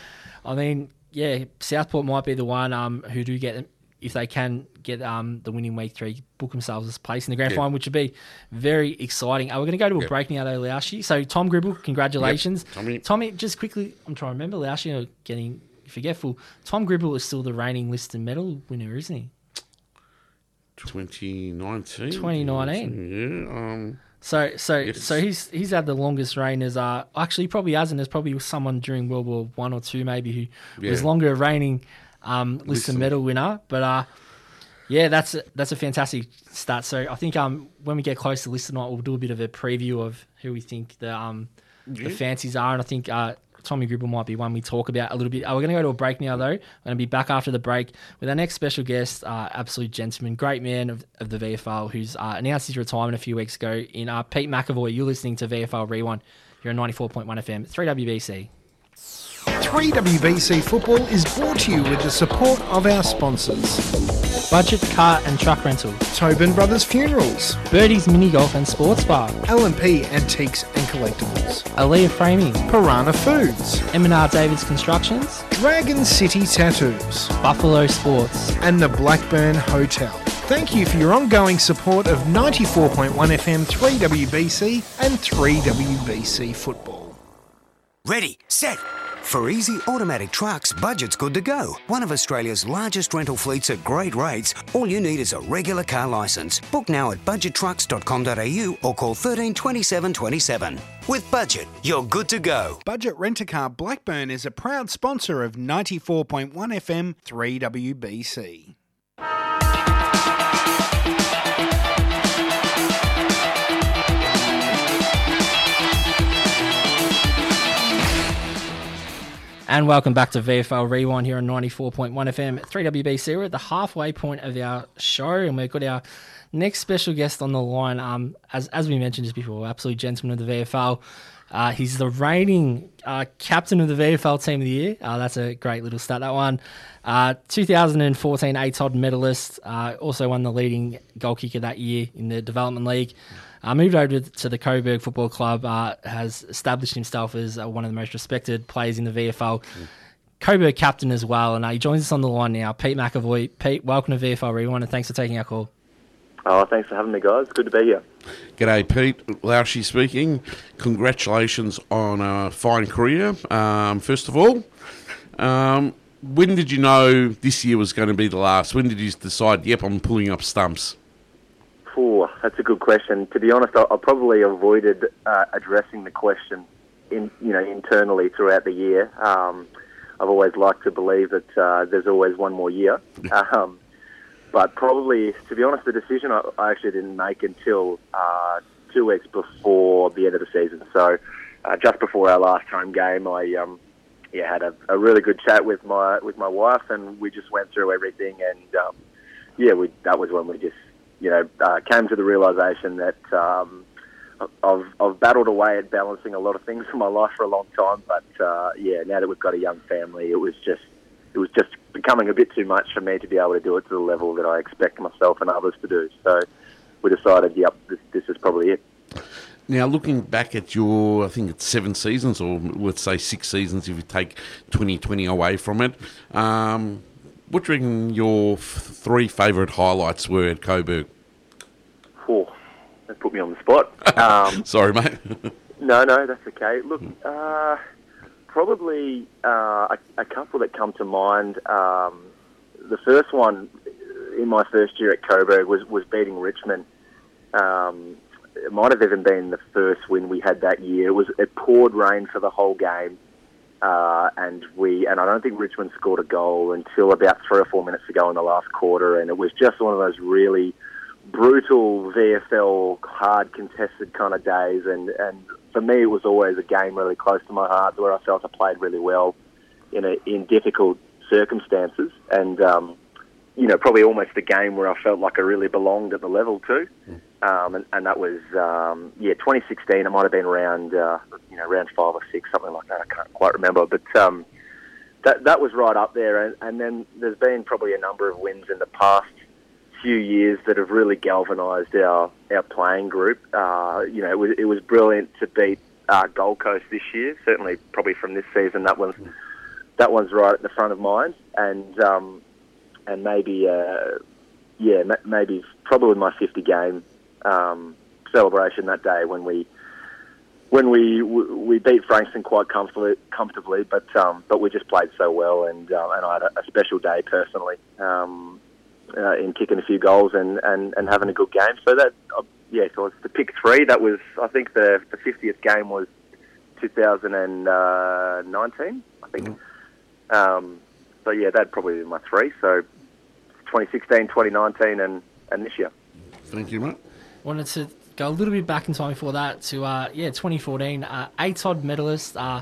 I mean, yeah, Southport might be the one um, who do get if they can get um, the winning week three, book themselves a place in the grand Yeah. final, which would be very exciting. Uh, we're going to go to a Yeah. break now, though. So Tom Gribble, congratulations, Tommy. Tommy, just quickly, I'm trying to remember Laoshi uh, getting forgetful. Tom Gribble is still the reigning list Liston medal winner, isn't he? 2019. 2019. Yeah. Um, So, so, Yes. so he's he's had the longest reign as uh actually he probably hasn't. There's probably someone during World War One or two maybe who was longer reigning um Liston medal winner. But uh yeah, that's a, that's a fantastic start. So I think um when we get close to Liston night, we'll do a bit of a preview of who we think the um the fancies are, and I think uh. Tommy Gribble might be one we talk about a little bit. Uh, we're going to go to a break now, though. We're going to be back after the break with our next special guest, uh, absolute gentleman, great man of, of the VFL, who's uh, announced his retirement a few weeks ago. In uh, Pete McEvoy, you're listening to VFL Rewind You're on 94.1 FM, 3WBC. 3WBC Football is brought to you with the support of our sponsors Budget Car and Truck Rental, Tobin Brothers Funerals, Birdie's Mini Golf and Sports Bar, L&P Antiques and Collectibles, Aaliyah Framing, Piranha Foods, M&R Davids Constructions, Dragon City Tattoos, Buffalo Sports. and the Blackburn Hotel. Thank you for your ongoing support of 94.1 FM 3WBC and 3WBC Football. Ready, set. For easy automatic trucks, budget's good to go. One of Australia's largest rental fleets at great rates. All you need is a regular car licence. Book now at budgettrucks.com.au or call 13 27 27. With Budget, you're good to go. Budget Rent a Car Blackburn is a proud sponsor of 94.1 FM 3WBC. And welcome back to VFL Rewind here on 94.1 FM, 3WBC. We're at the halfway point of our show, and we've got our next special guest on the line. Um, as, as we mentioned just before, absolute gentleman of the VFL. Uh, he's the reigning uh, captain of the VFL Team of the Year. Uh, that's a great little stat, that one. Uh, 2014 ATOD medalist, uh, also won the leading goal kicker that year in the Development League. Uh, moved over to the Coburg Football Club, uh, has established himself as uh, one of the most respected players in the VFL. Coburg captain as well, and uh, he joins us on the line now. Pete McEvoy. Pete, welcome to VFL Rewind, and thanks for taking our call. Oh, thanks for having me, guys. Good to be here. G'day, Pete. Laushi speaking. Congratulations on a fine career, um, first of all. Um, when did you know this year was going to be the last? When did you decide, yep, I'm pulling up stumps? Phew, that's a good question. To be honest, I, I probably avoided uh, addressing the question in you know internally throughout the year. Um, I've always liked to believe that uh, there's always one more year. Um, but probably, to be honest, the decision I, I actually didn't make until uh, two weeks before the end of the season. So uh, just before our last home game, I um, yeah had a, a really good chat with my with my wife, and we just went through everything. And um, yeah, we that was when we just you know uh, came to the realization that. Um, I've, I've battled away at balancing a lot of things in my life for a long time, but uh, yeah, now that we've got a young family, it was just it was just becoming a bit too much for me to be able to do it to the level that I expect myself and others to do. So we decided, yep, this, this is probably it. Now, looking back at your, I think it's seven seasons, or let's say six seasons if you take 2020 away from it, um, what do you reckon your f- three favourite highlights were at Coburg? Oh, that put me on the spot. Um, Sorry, mate. no, no, that's okay. Look, uh, probably uh, a, a couple that come to mind. Um, the first one in my first year at Coburg was, was beating Richmond. Um, it might have even been the first win we had that year. It was it poured rain for the whole game, uh, and we and I don't think Richmond scored a goal until about three or four minutes ago in the last quarter, and it was just one of those really brutal VFL hard contested kind of days, and and for me it was always a game really close to my heart where I felt I played really well in a, in difficult circumstances, and um, you know probably almost a game where I felt like I really belonged at the level too. Um, and, and that was um, yeah 2016. It might have been around uh, you know round five or six, something like that. I can't quite remember, but um, that that was right up there. And, and then there's been probably a number of wins in the past few years that have really galvanised our our playing group. Uh, you know, it was, it was brilliant to beat uh, Gold Coast this year. Certainly, probably from this season, that one's that one's right at the front of mind. And um, and maybe uh, yeah, ma- maybe probably my 50 game um, celebration that day when we when we we beat Frankston quite comfortably, comfortably but um, but we just played so well, and uh, and I had a, special day personally um, uh, in kicking a few goals and, and, and having a good game. So that uh, yeah, so it's the pick three. That was I think the the fiftieth game was 2019, I think. Um, so yeah, that'd probably be my three. So 2016, 2019, and and this year. Thank you, mate. Wanted to go a little bit back in time before that to uh, yeah 2014 uh, ATOD medalist. Uh,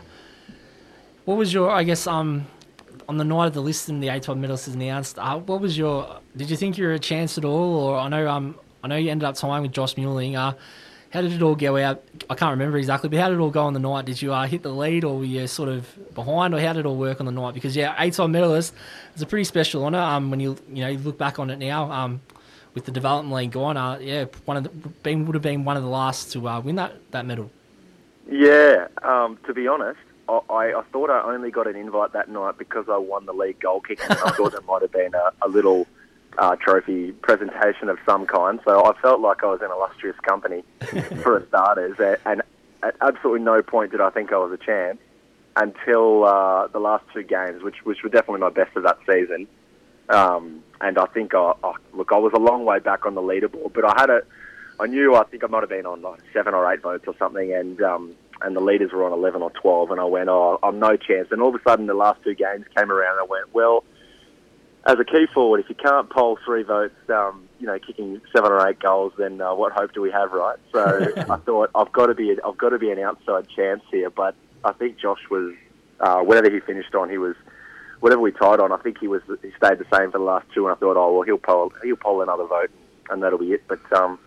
what was your I guess um on the night of the list and the ATOD medalist is announced? Uh, what was your did you think you were a chance at all? Or I know um I know you ended up tying with Josh Muling. Uh, how did it all go out? I can't remember exactly, but how did it all go on the night? Did you uh, hit the lead, or were you sort of behind, or how did it all work on the night? Because yeah, ATOD medalist is a pretty special honour. Um, when you you know you look back on it now, um, with the development league gone, uh, yeah, one of the, been would have been one of the last to uh, win that that medal. Yeah, um, to be honest, I, I, I thought I only got an invite that night because I won the league goal kick, and I thought it might have been a, a little uh, trophy presentation of some kind. So I felt like I was in illustrious company for a starters, and at absolutely no point did I think I was a champ until uh, the last two games, which which were definitely my best of that season. Um, and I think I, I look, I was a long way back on the leaderboard, but I had a, I knew I think I might have been on like seven or eight votes or something, and um, and the leaders were on eleven or twelve, and I went, oh, I'm no chance. And all of a sudden, the last two games came around, and I went, well, as a key forward, if you can't poll three votes, um, you know, kicking seven or eight goals, then uh, what hope do we have, right? So I thought I've got to be, I've got to be an outside chance here, but I think Josh was, uh, whatever he finished on, he was whatever we tied on, I think he was he stayed the same for the last two, and I thought, oh well, he'll poll he'll poll another vote, and that'll be it. But um,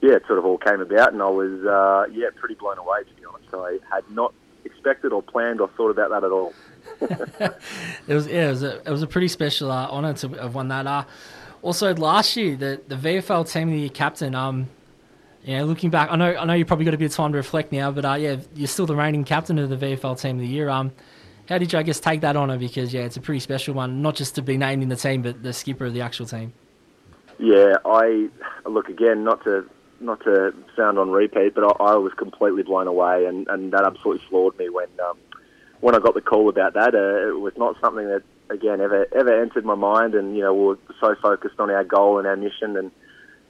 yeah, it sort of all came about, and I was uh, yeah pretty blown away to be honest. I had not expected or planned or thought about that at all. it was yeah, it was a it was a pretty special uh, honour to have won that. Uh, also last year, the the VFL team of the year captain. Um, yeah, looking back, I know I know you probably got a bit of time to reflect now, but uh, yeah, you're still the reigning captain of the VFL team of the year. Um, how did you, I guess, take that honour? Because yeah, it's a pretty special one, not just to be named in the team, but the skipper of the actual team. Yeah, I look again, not to not to sound on repeat, but I, I was completely blown away, and, and that absolutely floored me when um, when I got the call about that. Uh, it was not something that again ever ever entered my mind, and you know we were so focused on our goal and our mission, and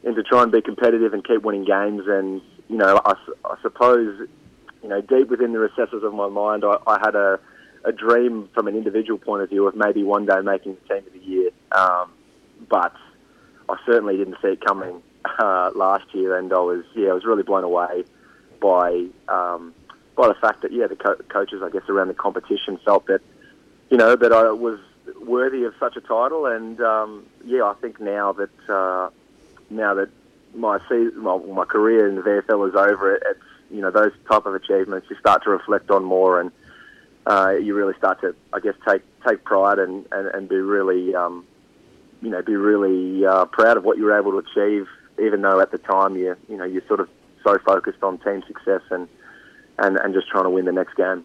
and to try and be competitive and keep winning games, and you know I, I suppose you know deep within the recesses of my mind, I, I had a a dream from an individual point of view of maybe one day making the team of the year. Um, but I certainly didn't see it coming uh, last year, and I was yeah I was really blown away by um, by the fact that yeah the co- coaches I guess around the competition felt that you know that I was worthy of such a title, and um, yeah I think now that uh, now that my season, my, my career in the VFL is over, it's you know those type of achievements you start to reflect on more, and uh, you really start to I guess take take pride and, and, and be really um, you know be really uh, proud of what you were able to achieve, even though at the time you you know you're sort of so focused on team success and and, and just trying to win the next game.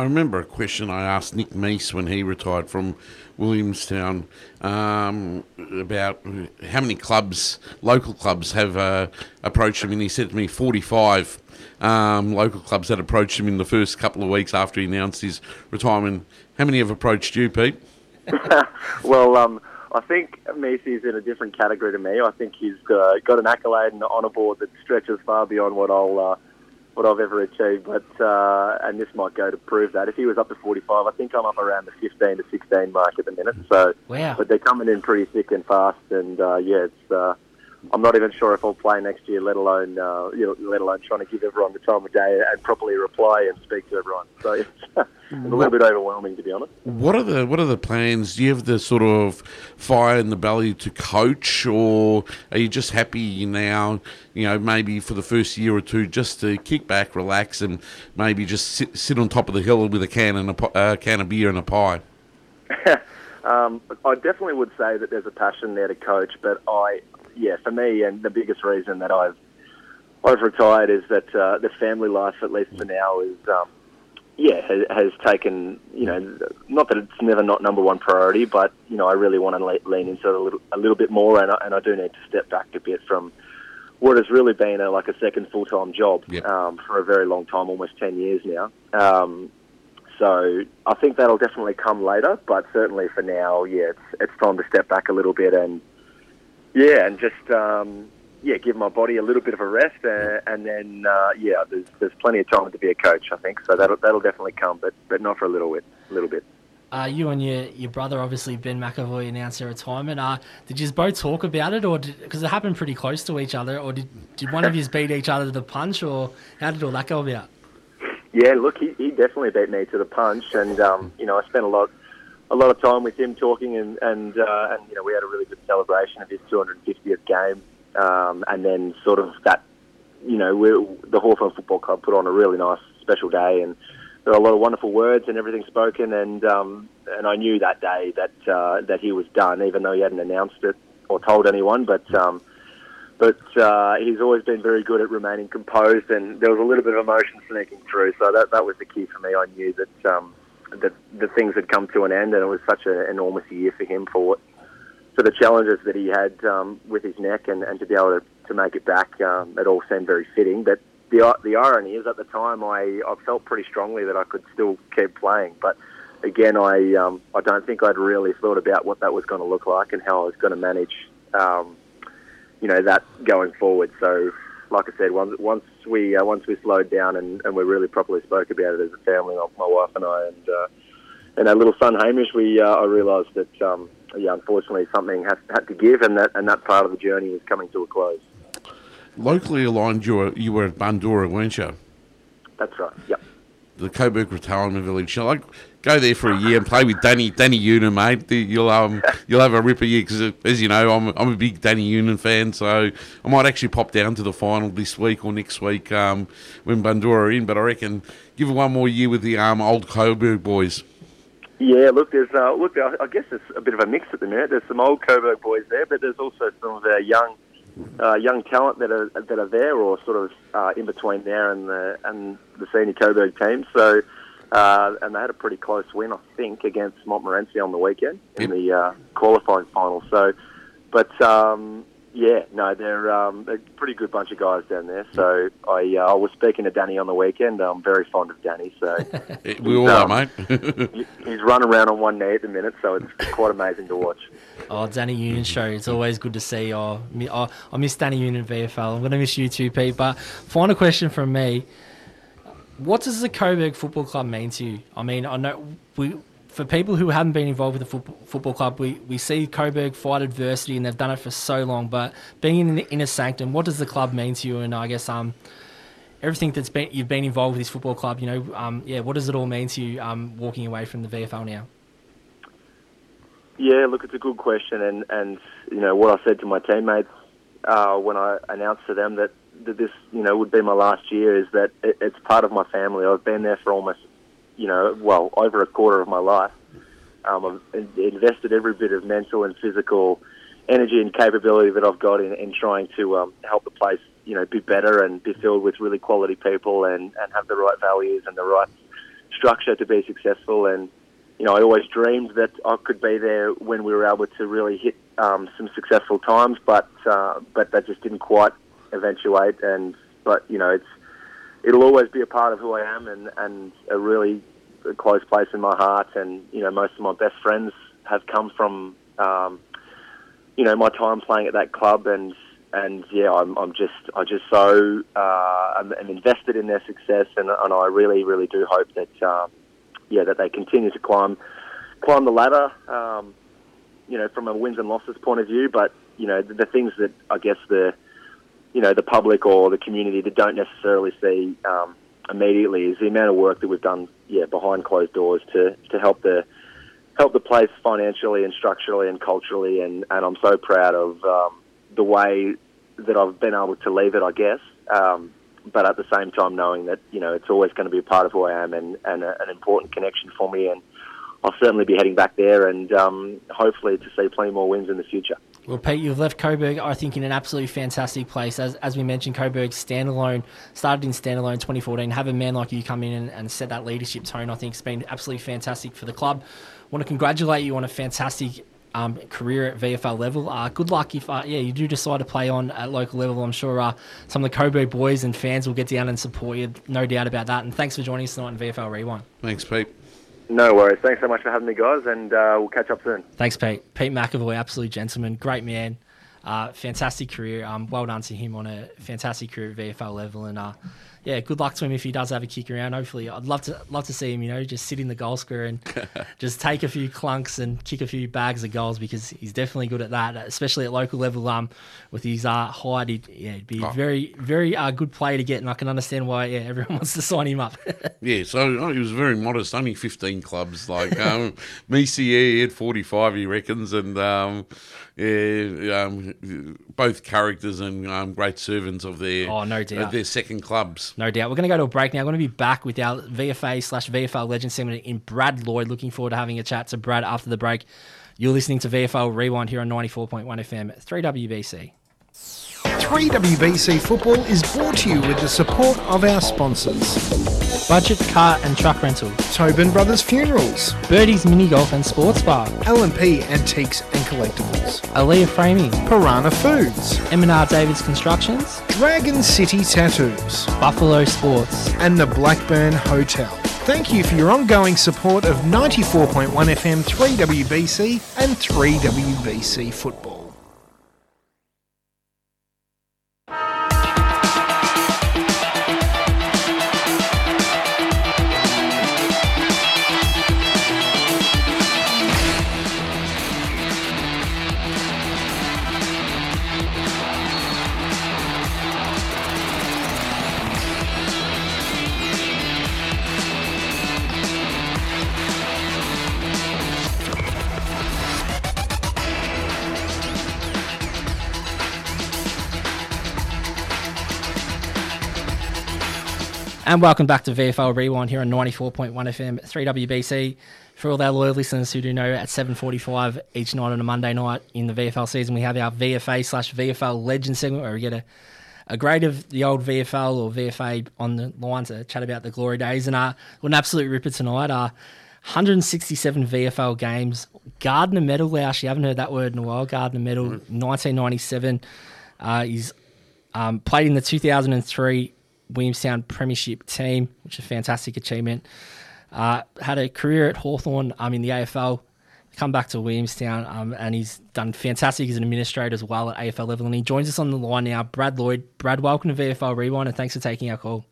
I remember a question I asked Nick Meese when he retired from Williamstown um, about how many clubs, local clubs, have uh, approached him, and he said to me 45 um, local clubs had approached him in the first couple of weeks after he announced his retirement. How many have approached you, Pete? well, um, I think Meese's in a different category to me. I think he's uh, got an accolade and honour board that stretches far beyond what I'll uh, what I've ever achieved. But uh, and this might go to prove that. If he was up to 45, I think I'm up around the 15 to 16 mark at the minute. So, wow. But they're coming in pretty thick and fast, and uh, yeah, it's. Uh, I'm not even sure if I'll play next year, let alone uh, you know, let alone trying to give everyone the time of day and properly reply and speak to everyone. So it's, it's a little bit overwhelming, to be honest. What are the What are the plans? Do you have the sort of fire in the belly to coach, or are you just happy now? You know, maybe for the first year or two, just to kick back, relax, and maybe just sit, sit on top of the hill with a can and a uh, can of beer and a pie. Um, I definitely would say that there's a passion there to coach, but I, yeah, for me, and the biggest reason that I've I've retired is that uh, the family life, at least for now, is um, yeah has, has taken you know not that it's never not number one priority, but you know I really want to le- lean into it a little a little bit more, and I, and I do need to step back a bit from what has really been a, like a second full time job Yep. um, for a very long time, almost ten years now. Um, so I think that'll definitely come later, but certainly for now, yeah, it's it's time to step back a little bit and yeah, and just um, yeah, give my body a little bit of a rest, uh, and then uh, yeah, there's there's plenty of time to be a coach, I think. So that'll that'll definitely come, but but not for a little bit, a little bit. Uh, you and your, your brother, obviously Ben McEvoy, announced their retirement. Uh, did you both talk about it, or because it happened pretty close to each other, or did, did one of you beat each other to the punch, or how did all that go about? Yeah, look, he, he definitely beat me to the punch, and um, you know, I spent a lot, a lot of time with him talking, and and uh, and you know, we had a really good celebration of his 250th game, um, and then sort of that, you know, the Hawthorn Football Club put on a really nice special day, and there were a lot of wonderful words and everything spoken, and um, and I knew that day that uh, that he was done, even though he hadn't announced it or told anyone, but. Um, but uh, he's always been very good at remaining composed, and there was a little bit of emotion sneaking through. So that that was the key for me. I knew that um, that the things had come to an end, and it was such an enormous year for him for what, for the challenges that he had um, with his neck, and, and to be able to, to make it back. Um, it all seemed very fitting. But the the irony is, at the time, I I felt pretty strongly that I could still keep playing, but. Again, I um, I don't think I'd really thought about what that was going to look like and how I was going to manage um, you know that going forward. So, like I said, once once we uh, once we slowed down and, and we really properly spoke about it as a family, my wife and I, and uh, and our little son Hamish, we uh, I realised that um, yeah, unfortunately something had had to give, and that and that part of the journey was coming to a close. Locally aligned, you were, you were at Bundoora, weren't you? That's right. Yep. The Coburg Retirement Village. Shall I go there for a year and play with Danny Danny Unan, mate? You'll um you'll have a ripper year because, as you know, I'm I'm a big Danny Unan fan, so I might actually pop down to the final this week or next week um, when Bundoora are in. But I reckon give it one more year with the um, old Coburg boys. Yeah, look, there's uh, look, I I guess it's a bit of a mix at the minute. There's some old Coburg boys there, but there's also some of our young, uh, young talent that are that are there, or sort of uh, in between there and the and the senior Coburg team. So, uh, and they had a pretty close win, I think, against Montmorency on the weekend in the uh, qualifying final. So, but um, yeah, no, they're um, they're a pretty good bunch of guys down there. So I uh, I was speaking to Danny on the weekend. I'm very fond of Danny. So. We all are, Um, mate. He's running around on one knee at the minute, so it's quite amazing to watch. Oh, Danny Union show. It's always good to see. Oh, oh, I miss Danny Union VFL. I'm going to miss you too, Pete. But final question from me. What does the Coburg Football Club mean to you? I mean, I know we for people who haven't been involved with the football, football club, we, we see Coburg fight adversity and they've done it for so long. But being in the inner sanctum, what does the club mean to you? And I guess um, everything that's been you've been involved with this football club, you know, um, yeah, what does it all mean to you um, walking away from the VFL now? Yeah, look, it's a good question, and and you know what I said to my teammates uh, when I announced to them that, that this you know would be my last year is that it, it's part of my family. I've been there for almost you know well over a quarter of my life. Um, I've invested every bit of mental and physical energy and capability that I've got in, in trying to um, help the place you know be better and be filled with really quality people and, and have the right values and the right structure to be successful and you know, I always dreamed that I could be there when we were able to really hit um, some successful times, but uh, but that just didn't quite eventuate. And but you know, it's it'll always be a part of who I am, and and a really close place in my heart. And you know, most of my best friends have come from um, you know my time playing at that club, and and yeah, I'm I'm just I just so uh, I'm, I'm invested in their success, and and I really really do hope that. Um, yeah, that they continue to climb climb the ladder. Um, you know, from a wins and losses point of view, but you know the, the, things that I guess the you know the public or the community that don't necessarily see um, immediately is the amount of work that we've done, yeah, behind closed doors to to help the help the place financially and structurally and culturally, and and I'm so proud of um, the way that I've been able to leave it. I guess. Um, but at the same time knowing that you know it's always going to be a part of who I am and, and a, an important connection for me and I'll certainly be heading back there and um, hopefully to see plenty more wins in the future. Well, Pete, you've left Coburg, I think, in an absolutely fantastic place. As, as we mentioned, Coburg standalone, started in standalone 2014. Have a man like you come in and, and set that leadership tone, I think, has been absolutely fantastic for the club. want to congratulate you on a fantastic um, career at VFL level. Uh, good luck if uh, yeah you do decide to play on at local level. I'm sure uh, some of the Coburg boys and fans will get down and support you. No doubt about that. And thanks for joining us tonight in VFL Rewind. Thanks, Pete. No worries. Thanks so much for having me, guys, and uh, we'll catch up soon. Thanks, Pete. Pete McEvoy, absolute gentleman, great man. Uh, fantastic career. Um, well done to him on a fantastic career at VFL level, and uh, yeah, good luck to him if he does have a kick around. Hopefully, I'd love to love to see him. You know, just sit in the goal square and just take a few clunks and kick a few bags of goals because he's definitely good at that, especially at local level. Um, with his uh, height, he'd, yeah, he'd be oh. very very uh, good player to get, and I can understand why yeah everyone wants to sign him up. yeah, so oh, he was very modest, only fifteen clubs. Like um, he had forty five, he reckons, and um, yeah, um, both characters and um, great servants of their oh no doubt their second clubs. No doubt. We're going to go to a break now. We're going to be back with our VFA slash VFL legend segment in Brad Lloyd. Looking forward to having a chat to Brad after the break. You're listening to VFL Rewind here on 94.1 FM, 3WBC. 3WBC Football is brought to you with the support of our sponsors. Budget Car and Truck Rental, Tobin Brothers Funerals, Birdie's Mini Golf and Sports Bar, L&P Antiques and Collectibles, Aaliyah Framing, Piranha Foods, M&R Davids Constructions, Dragon City Tattoos, Buffalo Sports, and the Blackburn Hotel. Thank you for your ongoing support of 94.1 FM 3WBC and 3WBC Football. And welcome back to VFL Rewind here on 94.1 FM 3WBC. For all our loyal listeners who do know, at 7.45 each night on a Monday night in the VFL season, we have our VFA slash VFL Legend segment where we get a, a grade of the old VFL or VFA on the line to chat about the glory days. And uh, an absolute ripper tonight. Uh, 167 VFL games. Gardner medal, I actually haven't heard that word in a while. Gardner medal, 1997. Uh, he's um, played in the 2003 Williamstown Premiership team, which is a fantastic achievement. Uh, had a career at Hawthorn um, in the AFL, come back to Williamstown, um, and he's done fantastic as an administrator as well at AFL level. And he joins us on the line now. Brad Lloyd. Brad, welcome to VFL Rewind, and thanks for taking our call.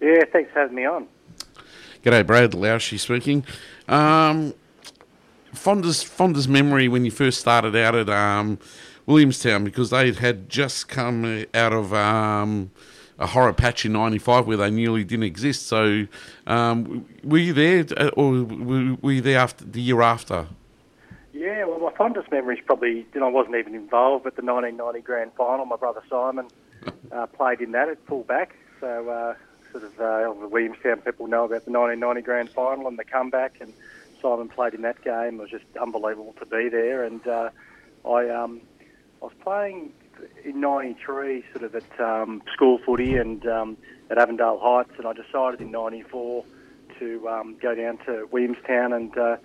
Yeah, thanks for having me on. G'day, Brad. Laoshi speaking. Um, fondest fondest memory when you first started out at um, Williamstown because they had just come out of um, a horror patch in '95 where they nearly didn't exist. So, um, were you there, uh, or were you there after the year after? Yeah, well, my fondest memory is probably you know I wasn't even involved with the 1990 grand final. My brother Simon uh, played in that at fullback, so uh, sort of uh, the Williamstown people know about the 1990 grand final and the comeback, and Simon played in that game. It was just unbelievable to be there, and uh, I um, I was playing in '93, sort of at um, school footy and um, at Avondale Heights, and I decided in '94 to um, go down to Williamstown and uh,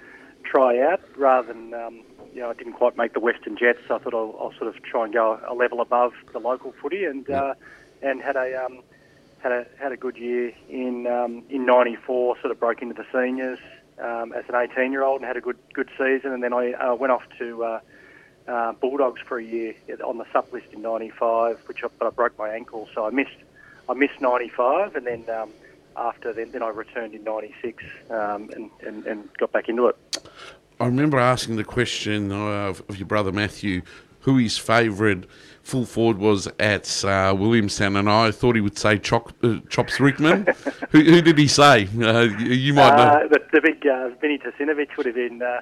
try out rather than. Um, you know, I didn't quite make the Western Jets, so I thought I'll, I'll sort of try and go a level above the local footy, and uh, and had a um, had a had a good year in um, in '94. Sort of broke into the seniors um, as an 18 year old and had a good good season, and then I uh, went off to uh, uh, Bulldogs for a year on the sub list in '95, which I, but I broke my ankle, so I missed I missed '95, and then um, after then, then I returned in '96 um, and, and and got back into it. I remember asking the question of, of your brother Matthew, who his favourite full forward was at uh, Williamstown, and I thought he would say uh, Chops Rickman. who, who, did he say? Uh, you might know. Uh, the, the big uh, Vinny Tasinovich would have been uh,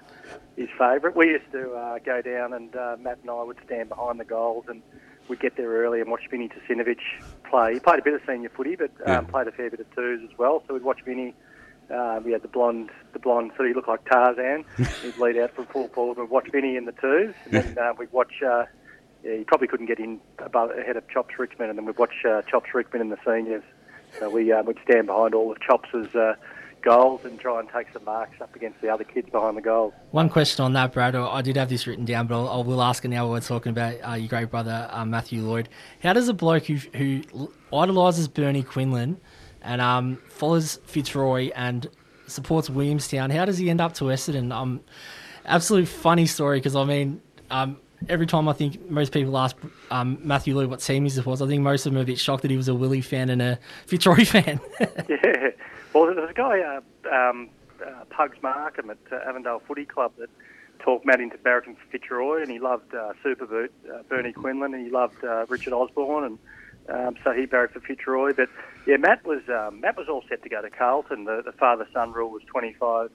his favourite. We used to uh, go down, and Matt and I would stand behind the goals, and we'd get there early and watch Vinny Tasinovich play. He played a bit of senior footy, but um, yeah. played a fair bit of twos as well. So we'd watch Vinny. Uh, we had the blonde, the blonde, so he looked like Tarzan. He'd lead out from full forward. We'd watch Vinny in the twos, and then uh, we'd watch uh, yeah, he probably couldn't get in above, ahead of Chops Rickman, and then we'd watch uh, Chops Rickman in the seniors. So we uh, would stand behind all of Chops' uh, goals and try and take some marks up against the other kids behind the goals. One question on that, Brad. I did have this written down, but I'll, I will ask it now. While we're talking about uh, your great brother uh, Matthew Lloyd. How does a bloke who, who idolises Bernie Quinlan and um, follows Fitzroy and supports Williamstown, how does he end up to Essendon? Um, absolute funny story because I mean. Um, every time I think most people ask um, Matthew Lloyd what team he supports, I think most of them are a bit shocked that he was a Willie fan and a Fitzroy fan. yeah. Well, there's a guy, uh, um, uh, Pugs Markham at uh, Avondale Footy Club that talked Matt into barracking for Fitzroy, and he loved uh, Superboot, uh, Bernie Quinlan, and he loved uh, Richard Osborne, and um, so he barracked for Fitzroy. But yeah, Matt was um, Matt was all set to go to Carlton. The, the father-son rule was 25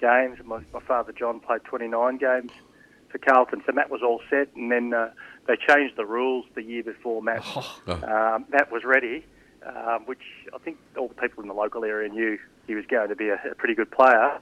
games, and my, my father John played 29 games for Carlton. So Matt was all set, and then uh, they changed the rules the year before Matt oh. um, Matt was ready, um, which I think all the people in the local area knew he was going to be a, a pretty good player.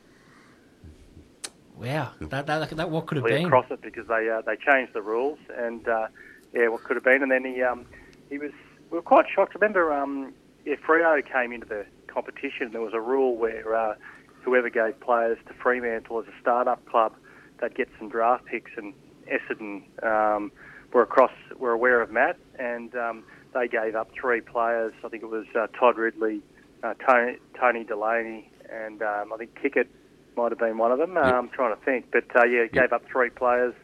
Wow, that, that, that what could have been across it because they uh, they changed the rules and uh, yeah, what could have been, and then he um, he was we were quite shocked. Remember, um, yeah, Freo came into the competition. There was a rule where uh, whoever gave players to Fremantle as a start-up club they'd get some draft picks, and Essendon um, were across were aware of Matt, and um, they gave up three players. I think it was uh, Todd Ridley, uh, Tony, Tony Delaney, and um, I think Kickett might have been one of them. Yep. I'm trying to think, but uh, yeah, gave up three players,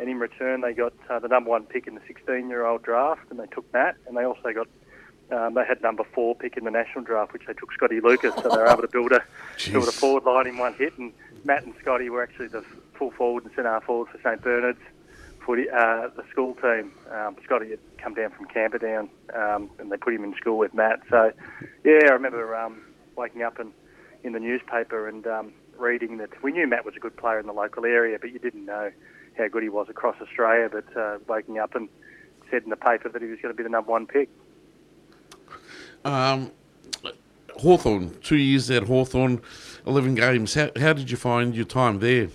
and in return they got uh, the number one pick in the 16-year-old draft, and they took Matt, and they also got um, they had number four pick in the national draft, which they took Scotty Lucas, so they were able to build a build a forward line in one hit. And Matt and Scotty were actually the full forward and centre forward for St Bernard's footy, uh, the school team. Um, Scotty had come down from Camperdown, um, and they put him in school with Matt. So, yeah, I remember um, waking up and in the newspaper and um, reading that we knew Matt was a good player in the local area, but you didn't know how good he was across Australia. But uh, waking up and said in the paper that he was going to be the number one pick. Um, Hawthorn, two years at Hawthorn, 11 games. How, how did you find your time there?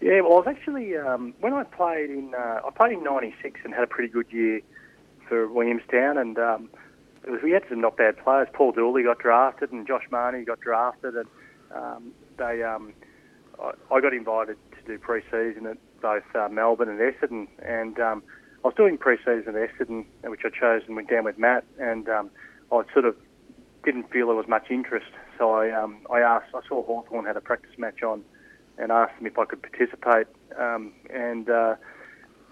Yeah, well, I was actually um, when I played in uh, I played in '96 and had a pretty good year for Williamstown, and um, was, we had some not bad players. Paul Dooley got drafted, and Josh Marnie got drafted, and um, they um, I, I got invited to do pre-season at both uh, Melbourne and Essendon, and um, I was doing pre-season at Essendon, which I chose and went down with Matt, and um, I sort of didn't feel there was much interest, so I um, I asked. I saw Hawthorn had a practice match on and asked them if I could participate. Um, and uh,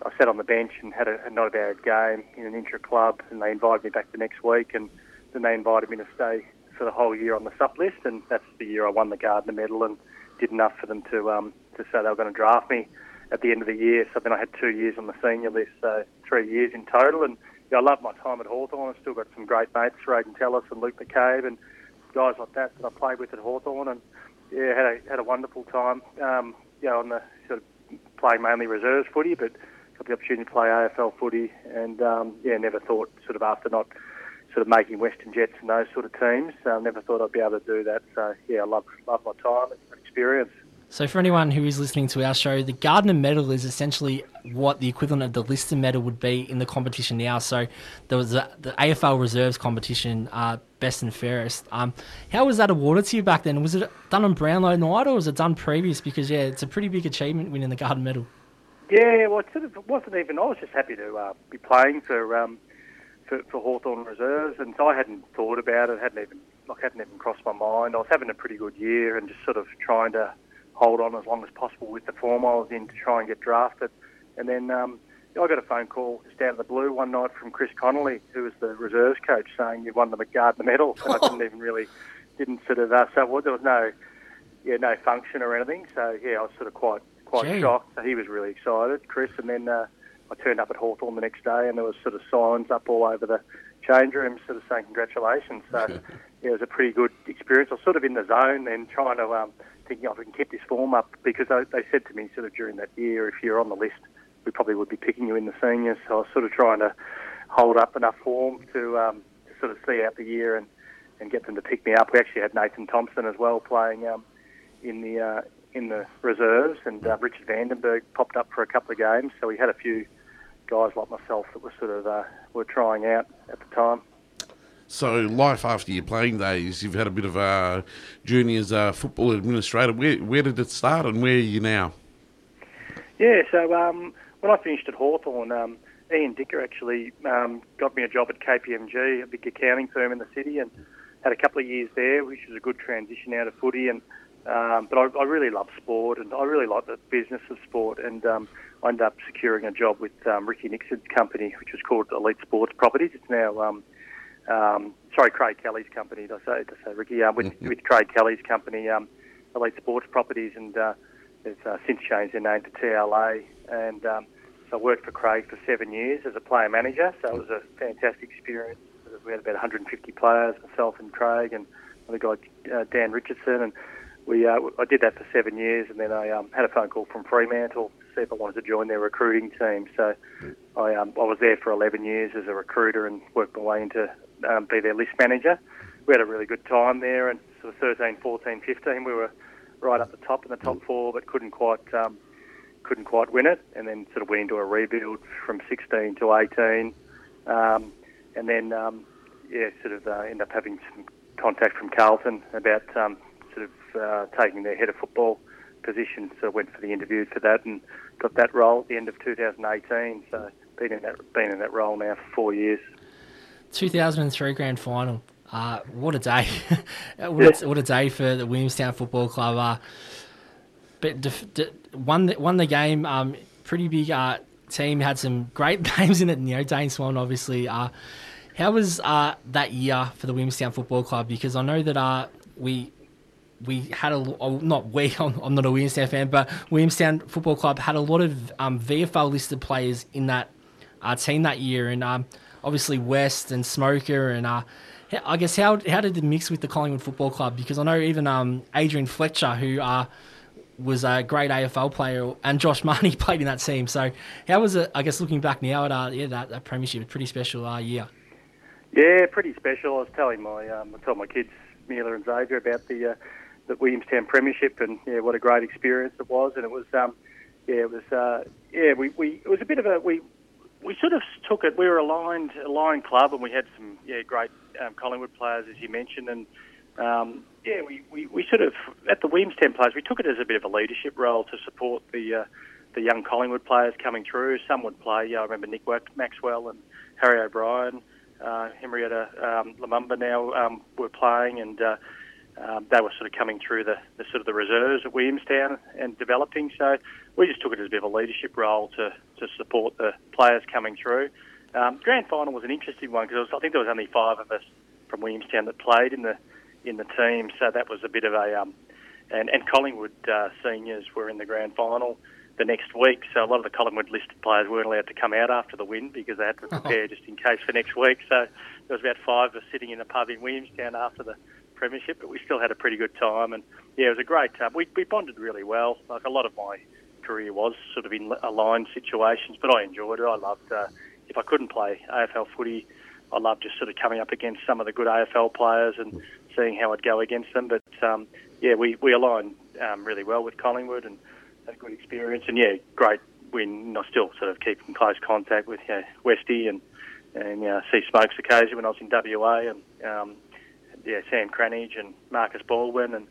I sat on the bench and had a, a not a bad game in an intra club, and they invited me back the next week, and then they invited me to stay for the whole year on the sub list, and that's the year I won the Gardner medal and did enough for them to um, to say they were going to draft me at the end of the year. So then I had two years on the senior list, so three years in total. And yeah, I love my time at Hawthorn. I've still got some great mates, Rayden Tallis and Luke McCabe, and guys like that that I played with at Hawthorn. And yeah, had a had a wonderful time. Um, know, on the sort of playing mainly reserves footy, but got the opportunity to play AFL footy, and um, yeah, never thought sort of after not sort of making Western Jets and those sort of teams, uh, never thought I'd be able to do that. So yeah, I love love my time and experience. So, for anyone who is listening to our show, the Gardner Medal is essentially what the equivalent of the Liston Medal would be in the competition now. So, there was a, the AFL Reserves competition, uh, best and fairest. Um, how was that awarded to you back then? Was it done on Brownlow night or was it done previous? Because yeah, it's a pretty big achievement winning the Gardner Medal. Yeah, well, it sort of wasn't even. I was just happy to uh, be playing for um, for, for Hawthorn Reserves, and so I hadn't thought about it. hadn't even like hadn't even crossed my mind. I was having a pretty good year and just sort of trying to hold on as long as possible with the form I was in to try and get drafted. And then um, I got a phone call just out of the blue one night from Chris Connolly, who was the reserves coach, saying you won the Gardner Medal, and I didn't even really didn't sort of uh, so well, there was no yeah no function or anything. So yeah, I was sort of quite quite Gee. shocked. So he was really excited, Chris, and then. Uh, I turned up at Hawthorn the next day and there was sort of signs up all over the change room sort of saying congratulations. So yeah, it was a pretty good experience. I was sort of in the zone and trying to um, thinking if we can keep this form up because they, they said to me sort of during that year, if you're on the list, we probably would be picking you in the seniors. So I was sort of trying to hold up enough form to, um, to sort of see out the year and, and get them to pick me up. We actually had Nathan Thompson as well playing um, in the uh, in the reserves, and uh, Richard Vandenberg popped up for a couple of games. So we had a few guys like myself that were sort of uh, were trying out at the time. So, life after your playing days, you've had a bit of a journey as a football administrator. Where, where did it start and where are you now? Yeah, so um, when I finished at Hawthorn, um, Ian Dicker actually um, got me a job at KPMG, a big accounting firm in the city, and had a couple of years there, which was a good transition out of footy. And um, but I, I really love sport, and I really like the business of sport. And um, I ended up securing a job with um, Ricky Nixon's company, which was called Elite Sports Properties. It's now, um, um, sorry, Craig Kelly's company. Did I say, did I say Ricky? Um, with, with Craig Kelly's company, um, Elite Sports Properties, and uh, it's uh, since changed their name to TLA. And um, so I worked for Craig for seven years as a player manager. So it was a fantastic experience. We had about 150 players, myself and Craig, and another guy, uh, Dan Richardson, and we uh, I did that for seven years, and then I um, had a phone call from Fremantle to see if I wanted to join their recruiting team. So I um, I was there for 11 years as a recruiter and worked my way into um, be their list manager. We had a really good time there, and sort of 13, 14, 15, we were right up the top in the top four, but couldn't quite um, couldn't quite win it, and then sort of went into a rebuild from 16 to 18, um, and then um, yeah, sort of uh, ended up having some contact from Carlton about um, sort of uh, taking their head of football position. So went for the interview for that and got that role at the end of 2018. So been in that been in that role now for four years. 2003 grand final. Uh, what a day! what, a, what a day for the Williamstown Football Club. Uh, but def, de, won the, won the game. Um, pretty big uh, team. Had some great names in it. You know, Dane Swan, obviously. Uh, how was uh, that year for the Williamstown Football Club? Because I know that uh, we we had a oh, not we I'm, I'm not a Williamstown fan, but Williamstown Football Club had a lot of um, VFL listed players in that uh, team that year, and um, obviously West and Smoker and uh, I guess how how did it mix with the Collingwood Football Club? Because I know even um, Adrian Fletcher, who uh, was a great AFL player, and Josh Marnie played in that team. So how was it? I guess looking back now at uh, yeah that, that premiership, a pretty special uh, year. Yeah, pretty special. I was telling my um, I told my kids Mila and Xavier about the uh, the Williamstown Premiership, and yeah, what a great experience it was. And it was, um, yeah, it was, uh, yeah, we, we it was a bit of a we we sort of took it. We were aligned aligned club, and we had some yeah great um, Collingwood players, as you mentioned, and um, yeah, we, we, we sort of at the Williamstown players, we took it as a bit of a leadership role to support the uh, the young Collingwood players coming through. Some would play. Yeah, I remember Nick Maxwell and Harry O'Brien, uh, Heritier um, Lumumba now um, were playing, and uh, um, they were sort of coming through the, the sort of the reserves at Williamstown and developing. So we just took it as a bit of a leadership role to, to support the players coming through. Um, grand final was an interesting one because I think there was only five of us from Williamstown that played in the in the team, so that was a bit of a um, and and Collingwood uh, seniors were in the grand final the next week. So a lot of the Collingwood listed players weren't allowed to come out after the win because they had to prepare just in case for next week. So there was about five of us sitting in a pub in Williamstown after the premiership, but we still had a pretty good time. And yeah, it was a great time. We, we bonded really well. Like a lot of my career was sort of in aligned situations, but I enjoyed it. I loved. Uh, if I couldn't play AFL footy, I loved just sort of coming up against some of the good AFL players and seeing how I'd go against them. But um, yeah, we we aligned um, really well with Collingwood and had a good experience. And yeah, great win. I still sort of keep in close contact with you know, Westy and and you know, see Smokes occasionally when I was in WA and um, yeah, Sam Cranage and Marcus Baldwin and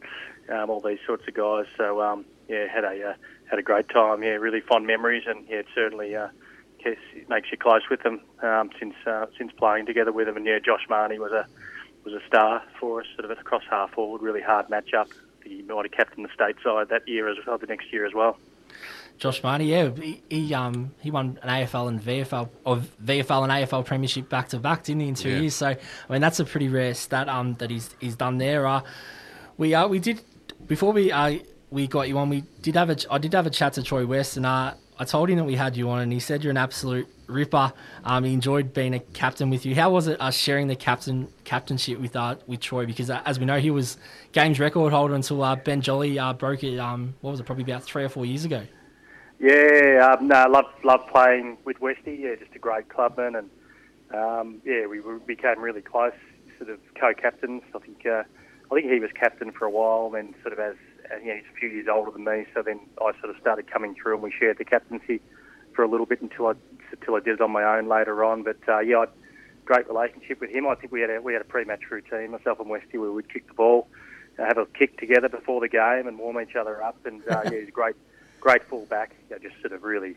um, all these sorts of guys. So um, yeah, had a uh, had a great time. Yeah, really fond memories, and yeah, it certainly uh, it makes you close with them um, since uh, since playing together with them. And yeah, Josh Marnie was a was a star for us, sort of across half forward, really hard matchup. He might have captained the state side that year as well, the next year as well. Josh Marnie, yeah, he, he um he won an AFL and VFL or VFL and AFL premiership back to back, didn't he, in two Yeah. years? So I mean that's a pretty rare stat um that he's he's done there. Uh, we uh we did before we uh we got you on. We did have a I did have a chat to Troy West, and uh, I told him that we had you on, and he said you're an absolute ripper. Um, he enjoyed being a captain with you. How was it uh, sharing the captain captainship with uh with Troy? Because uh, as we know, he was games record holder until uh, Ben Jolly uh, broke it. Um, what was it? Probably about three or four years ago. Yeah, um, no, love love playing with Westy. Yeah, just a great clubman, and um, yeah, we became really close, sort of co-captains. I think uh, I think he was captain for a while, and then sort of as uh, you know, he's a few years older than me, so then I sort of started coming through, and we shared the captaincy for a little bit until I until I did it on my own later on. But uh, yeah, I great relationship with him. I think we had a we had a pre-match routine. Myself and Westy, where we would kick the ball, uh, have a kick together before the game, and warm each other up. And uh, yeah, he's a great great fullback. You know, just sort of really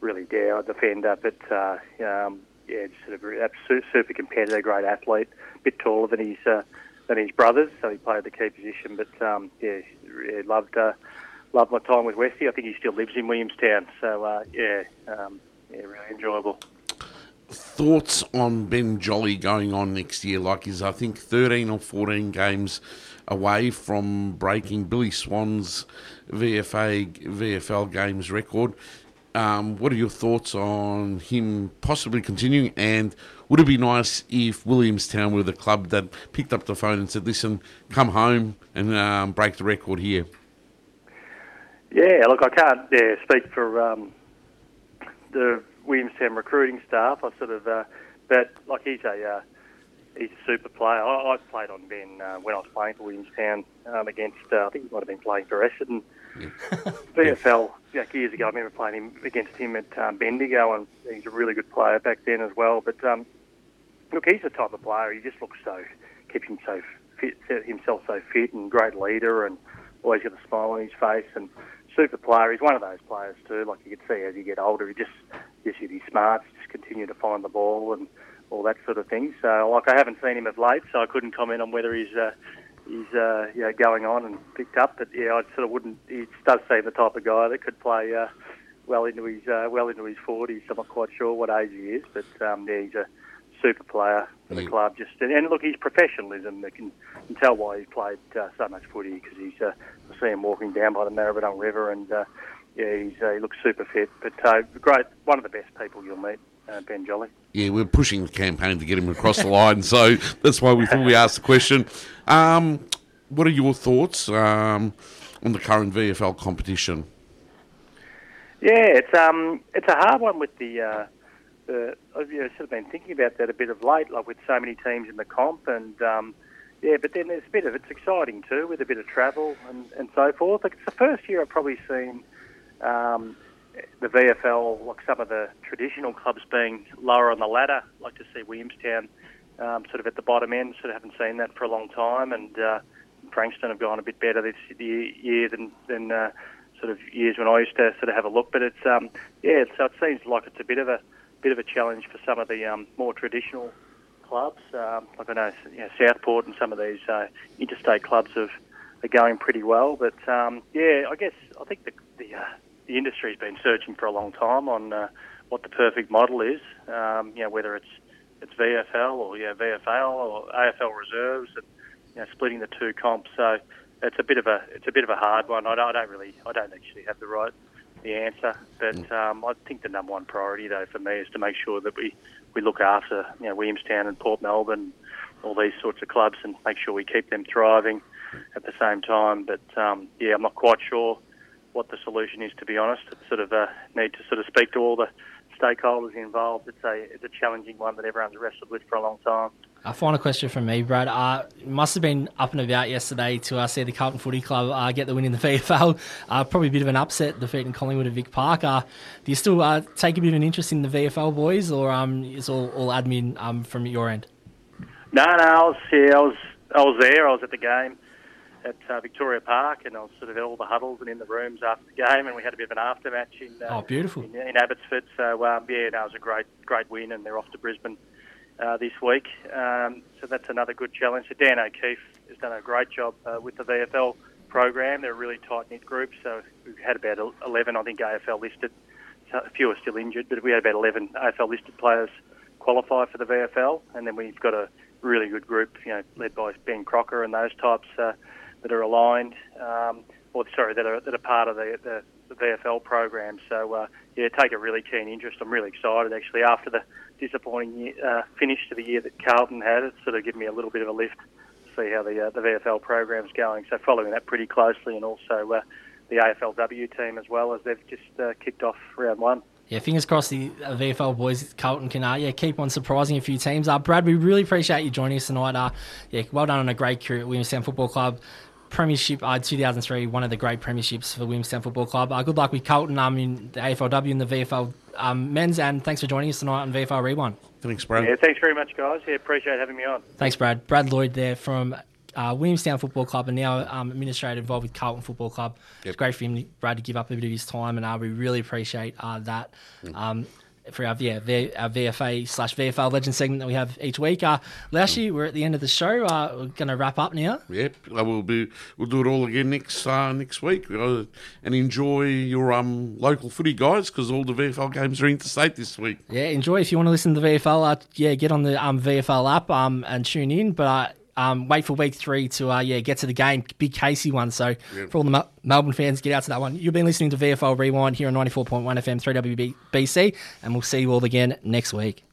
really dour defender, but uh, um, yeah, just sort of super competitor, great athlete, bit taller than his uh, than his brothers, so he played the key position. But um, yeah, yeah, loved uh, loved my time with Westy. I think he still lives in Williamstown, so uh, yeah, um, yeah, really enjoyable. Thoughts on Ben Jolly going on next year? Like, is I think 13 or 14 games away from breaking Billy Swan's VFA VFL games record. Um, what are your thoughts on him possibly continuing? And would it be nice if Williamstown were the club that picked up the phone and said, "Listen, come home and um, break the record here"? Yeah, look, I can't yeah, speak for um, the Williamstown recruiting staff. I sort of, uh, but like he's a uh, he's a super player. I, I played on Ben uh, when I was playing for Williamstown um, against. Uh, I think he might have been playing for Essendon. VFL like years ago. I remember playing him against him at um, Bendigo, and he's a really good player back then as well. But um, look, he's the type of player. He just looks so keeps him so fit, himself so fit and great leader, and always got a smile on his face and super player. He's one of those players too. Like you can see as you get older, he just just he's smart, just continue to find the ball and all that sort of thing. So like I haven't seen him of late, so I couldn't comment on whether he's. Uh, He's uh, you know, going on and picked up, but yeah, I sort of wouldn't. He does seem the type of guy that could play uh, well into his uh, well into his forties. I'm not quite sure what age he is, but um, yeah, he's a super player for the club. Just and, and look, his professionalism. You can, can tell why he played uh, so much footy because he's. Uh, I see him walking down by the Maribyrnong River, and uh, yeah, he's uh, he looks super fit. But uh, great, one of the best people you'll meet, uh, Ben Jolly. Yeah, we're pushing the campaign to get him across the line, so that's why we thought we asked the question. Um, what are your thoughts um, on the current VFL competition? Yeah, it's um, it's a hard one with the. Uh, the I've you know, sort of been thinking about that a bit of late, like with so many teams in the comp, and um, yeah, but then there's a bit of it's exciting too, with a bit of travel and, and so forth. Like it's the first year I've probably seen um, the VFL, like some of the traditional clubs being lower on the ladder. Like to see Williamstown um, sort of at the bottom end. Sort of haven't seen that for a long time, and uh, Frankston have gone a bit better this year than than uh, sort of years when I used to sort of have a look. But it's um, yeah, so it seems like it's a bit of a bit of a challenge for some of the um, more traditional clubs. Um, like I know, you know, Southport and some of these uh, interstate clubs have are going pretty well. But um, yeah, I guess I think the the, uh, the industry's been searching for a long time on uh, what the perfect model is. Um, you know, whether it's it's VFL or yeah VFL or AFL reserves, and you know, splitting the two comps. So it's a bit of a it's a bit of a hard one. I don't, I don't really I don't actually have the right the answer, but um, I think the number one priority though for me is to make sure that we, we look after you know Williamstown and Port Melbourne, all these sorts of clubs, and make sure we keep them thriving at the same time. But um, yeah, I'm not quite sure what the solution is to be honest. It's sort of uh, need to sort of speak to all the stakeholders involved. It's a it's a challenging one that everyone's wrestled with for a long time. A final question from me, Brad. Uh, must have been up and about yesterday to uh, see the Carlton Footy Club uh, get the win in the VFL. Uh, probably a bit of an upset defeating Collingwood at Vic Park. Uh, do you still uh, take a bit of an interest in the VFL boys, or um, is all, all admin um, from your end? No, no, I was yeah, I was I was there. I was at the game at uh, Victoria Park, and I was sort of at all the huddles and in the rooms after the game, and we had a bit of an aftermatch in uh, Oh, beautiful. in, in Abbotsford. So um, yeah, no, it was a great great win, and they're off to Brisbane uh, this week. Um, so that's another good challenge. So Dan O'Keefe has done a great job uh, with the VFL program. They're a really tight knit group. So we've had about 11, I think, AFL listed. So a few are still injured, but we had about 11 AFL listed players qualify for the VFL, and then we've got a really good group, you know, led by Ben Crocker and those types uh, that are aligned, um, or sorry, that are that are part of the, the, the VFL program. So uh, yeah, take a really keen interest. I'm really excited actually after the disappointing year, uh, finish to the year that Carlton had. It sort of given me a little bit of a lift to see how the uh, the VFL program's going. So following that pretty closely, and also uh, the AFLW team as well as they've just uh, kicked off round one. Yeah, fingers crossed the uh, VFL boys, Carlton can uh, yeah keep on surprising a few teams. Uh, Brad, we really appreciate you joining us tonight. Uh, yeah, well done on a great career at Williamstown Football Club. Premiership, uh, 2003, one of the great premierships for Williamstown Football Club. Uh, good luck with Carlton um, in the AFLW and the VFL um, men's, and thanks for joining us tonight on VFL Rewind. Thanks, Brad. Yeah, thanks very much, guys. Yeah, appreciate having me on. Thanks, Brad. Brad Lloyd there from uh, Williamstown Football Club and now um, administrator involved with Carlton Football Club. It's great for him, Brad, to give up a bit of his time, and uh, we really appreciate uh, that. Um, for our, yeah, v, our VFA slash VFL legend segment that we have each week. Uh, Lashi, we're at the end of the show. Uh, we're going to wrap up now. Yep, I will be. We'll do it all again next uh, next week, uh, and enjoy your um local footy, guys, because all the VFL games are interstate this week. Yeah, enjoy. If you want to listen to the VFL, uh, yeah, get on the um, VFL app um, and tune in. But uh, um, wait for week three to uh, yeah get to the game, big Casey one. So for all the Mel- Melbourne fans, get out to that one. You've been listening to VFL Rewind here on ninety four point one FM three WBC, and we'll see you all again next week.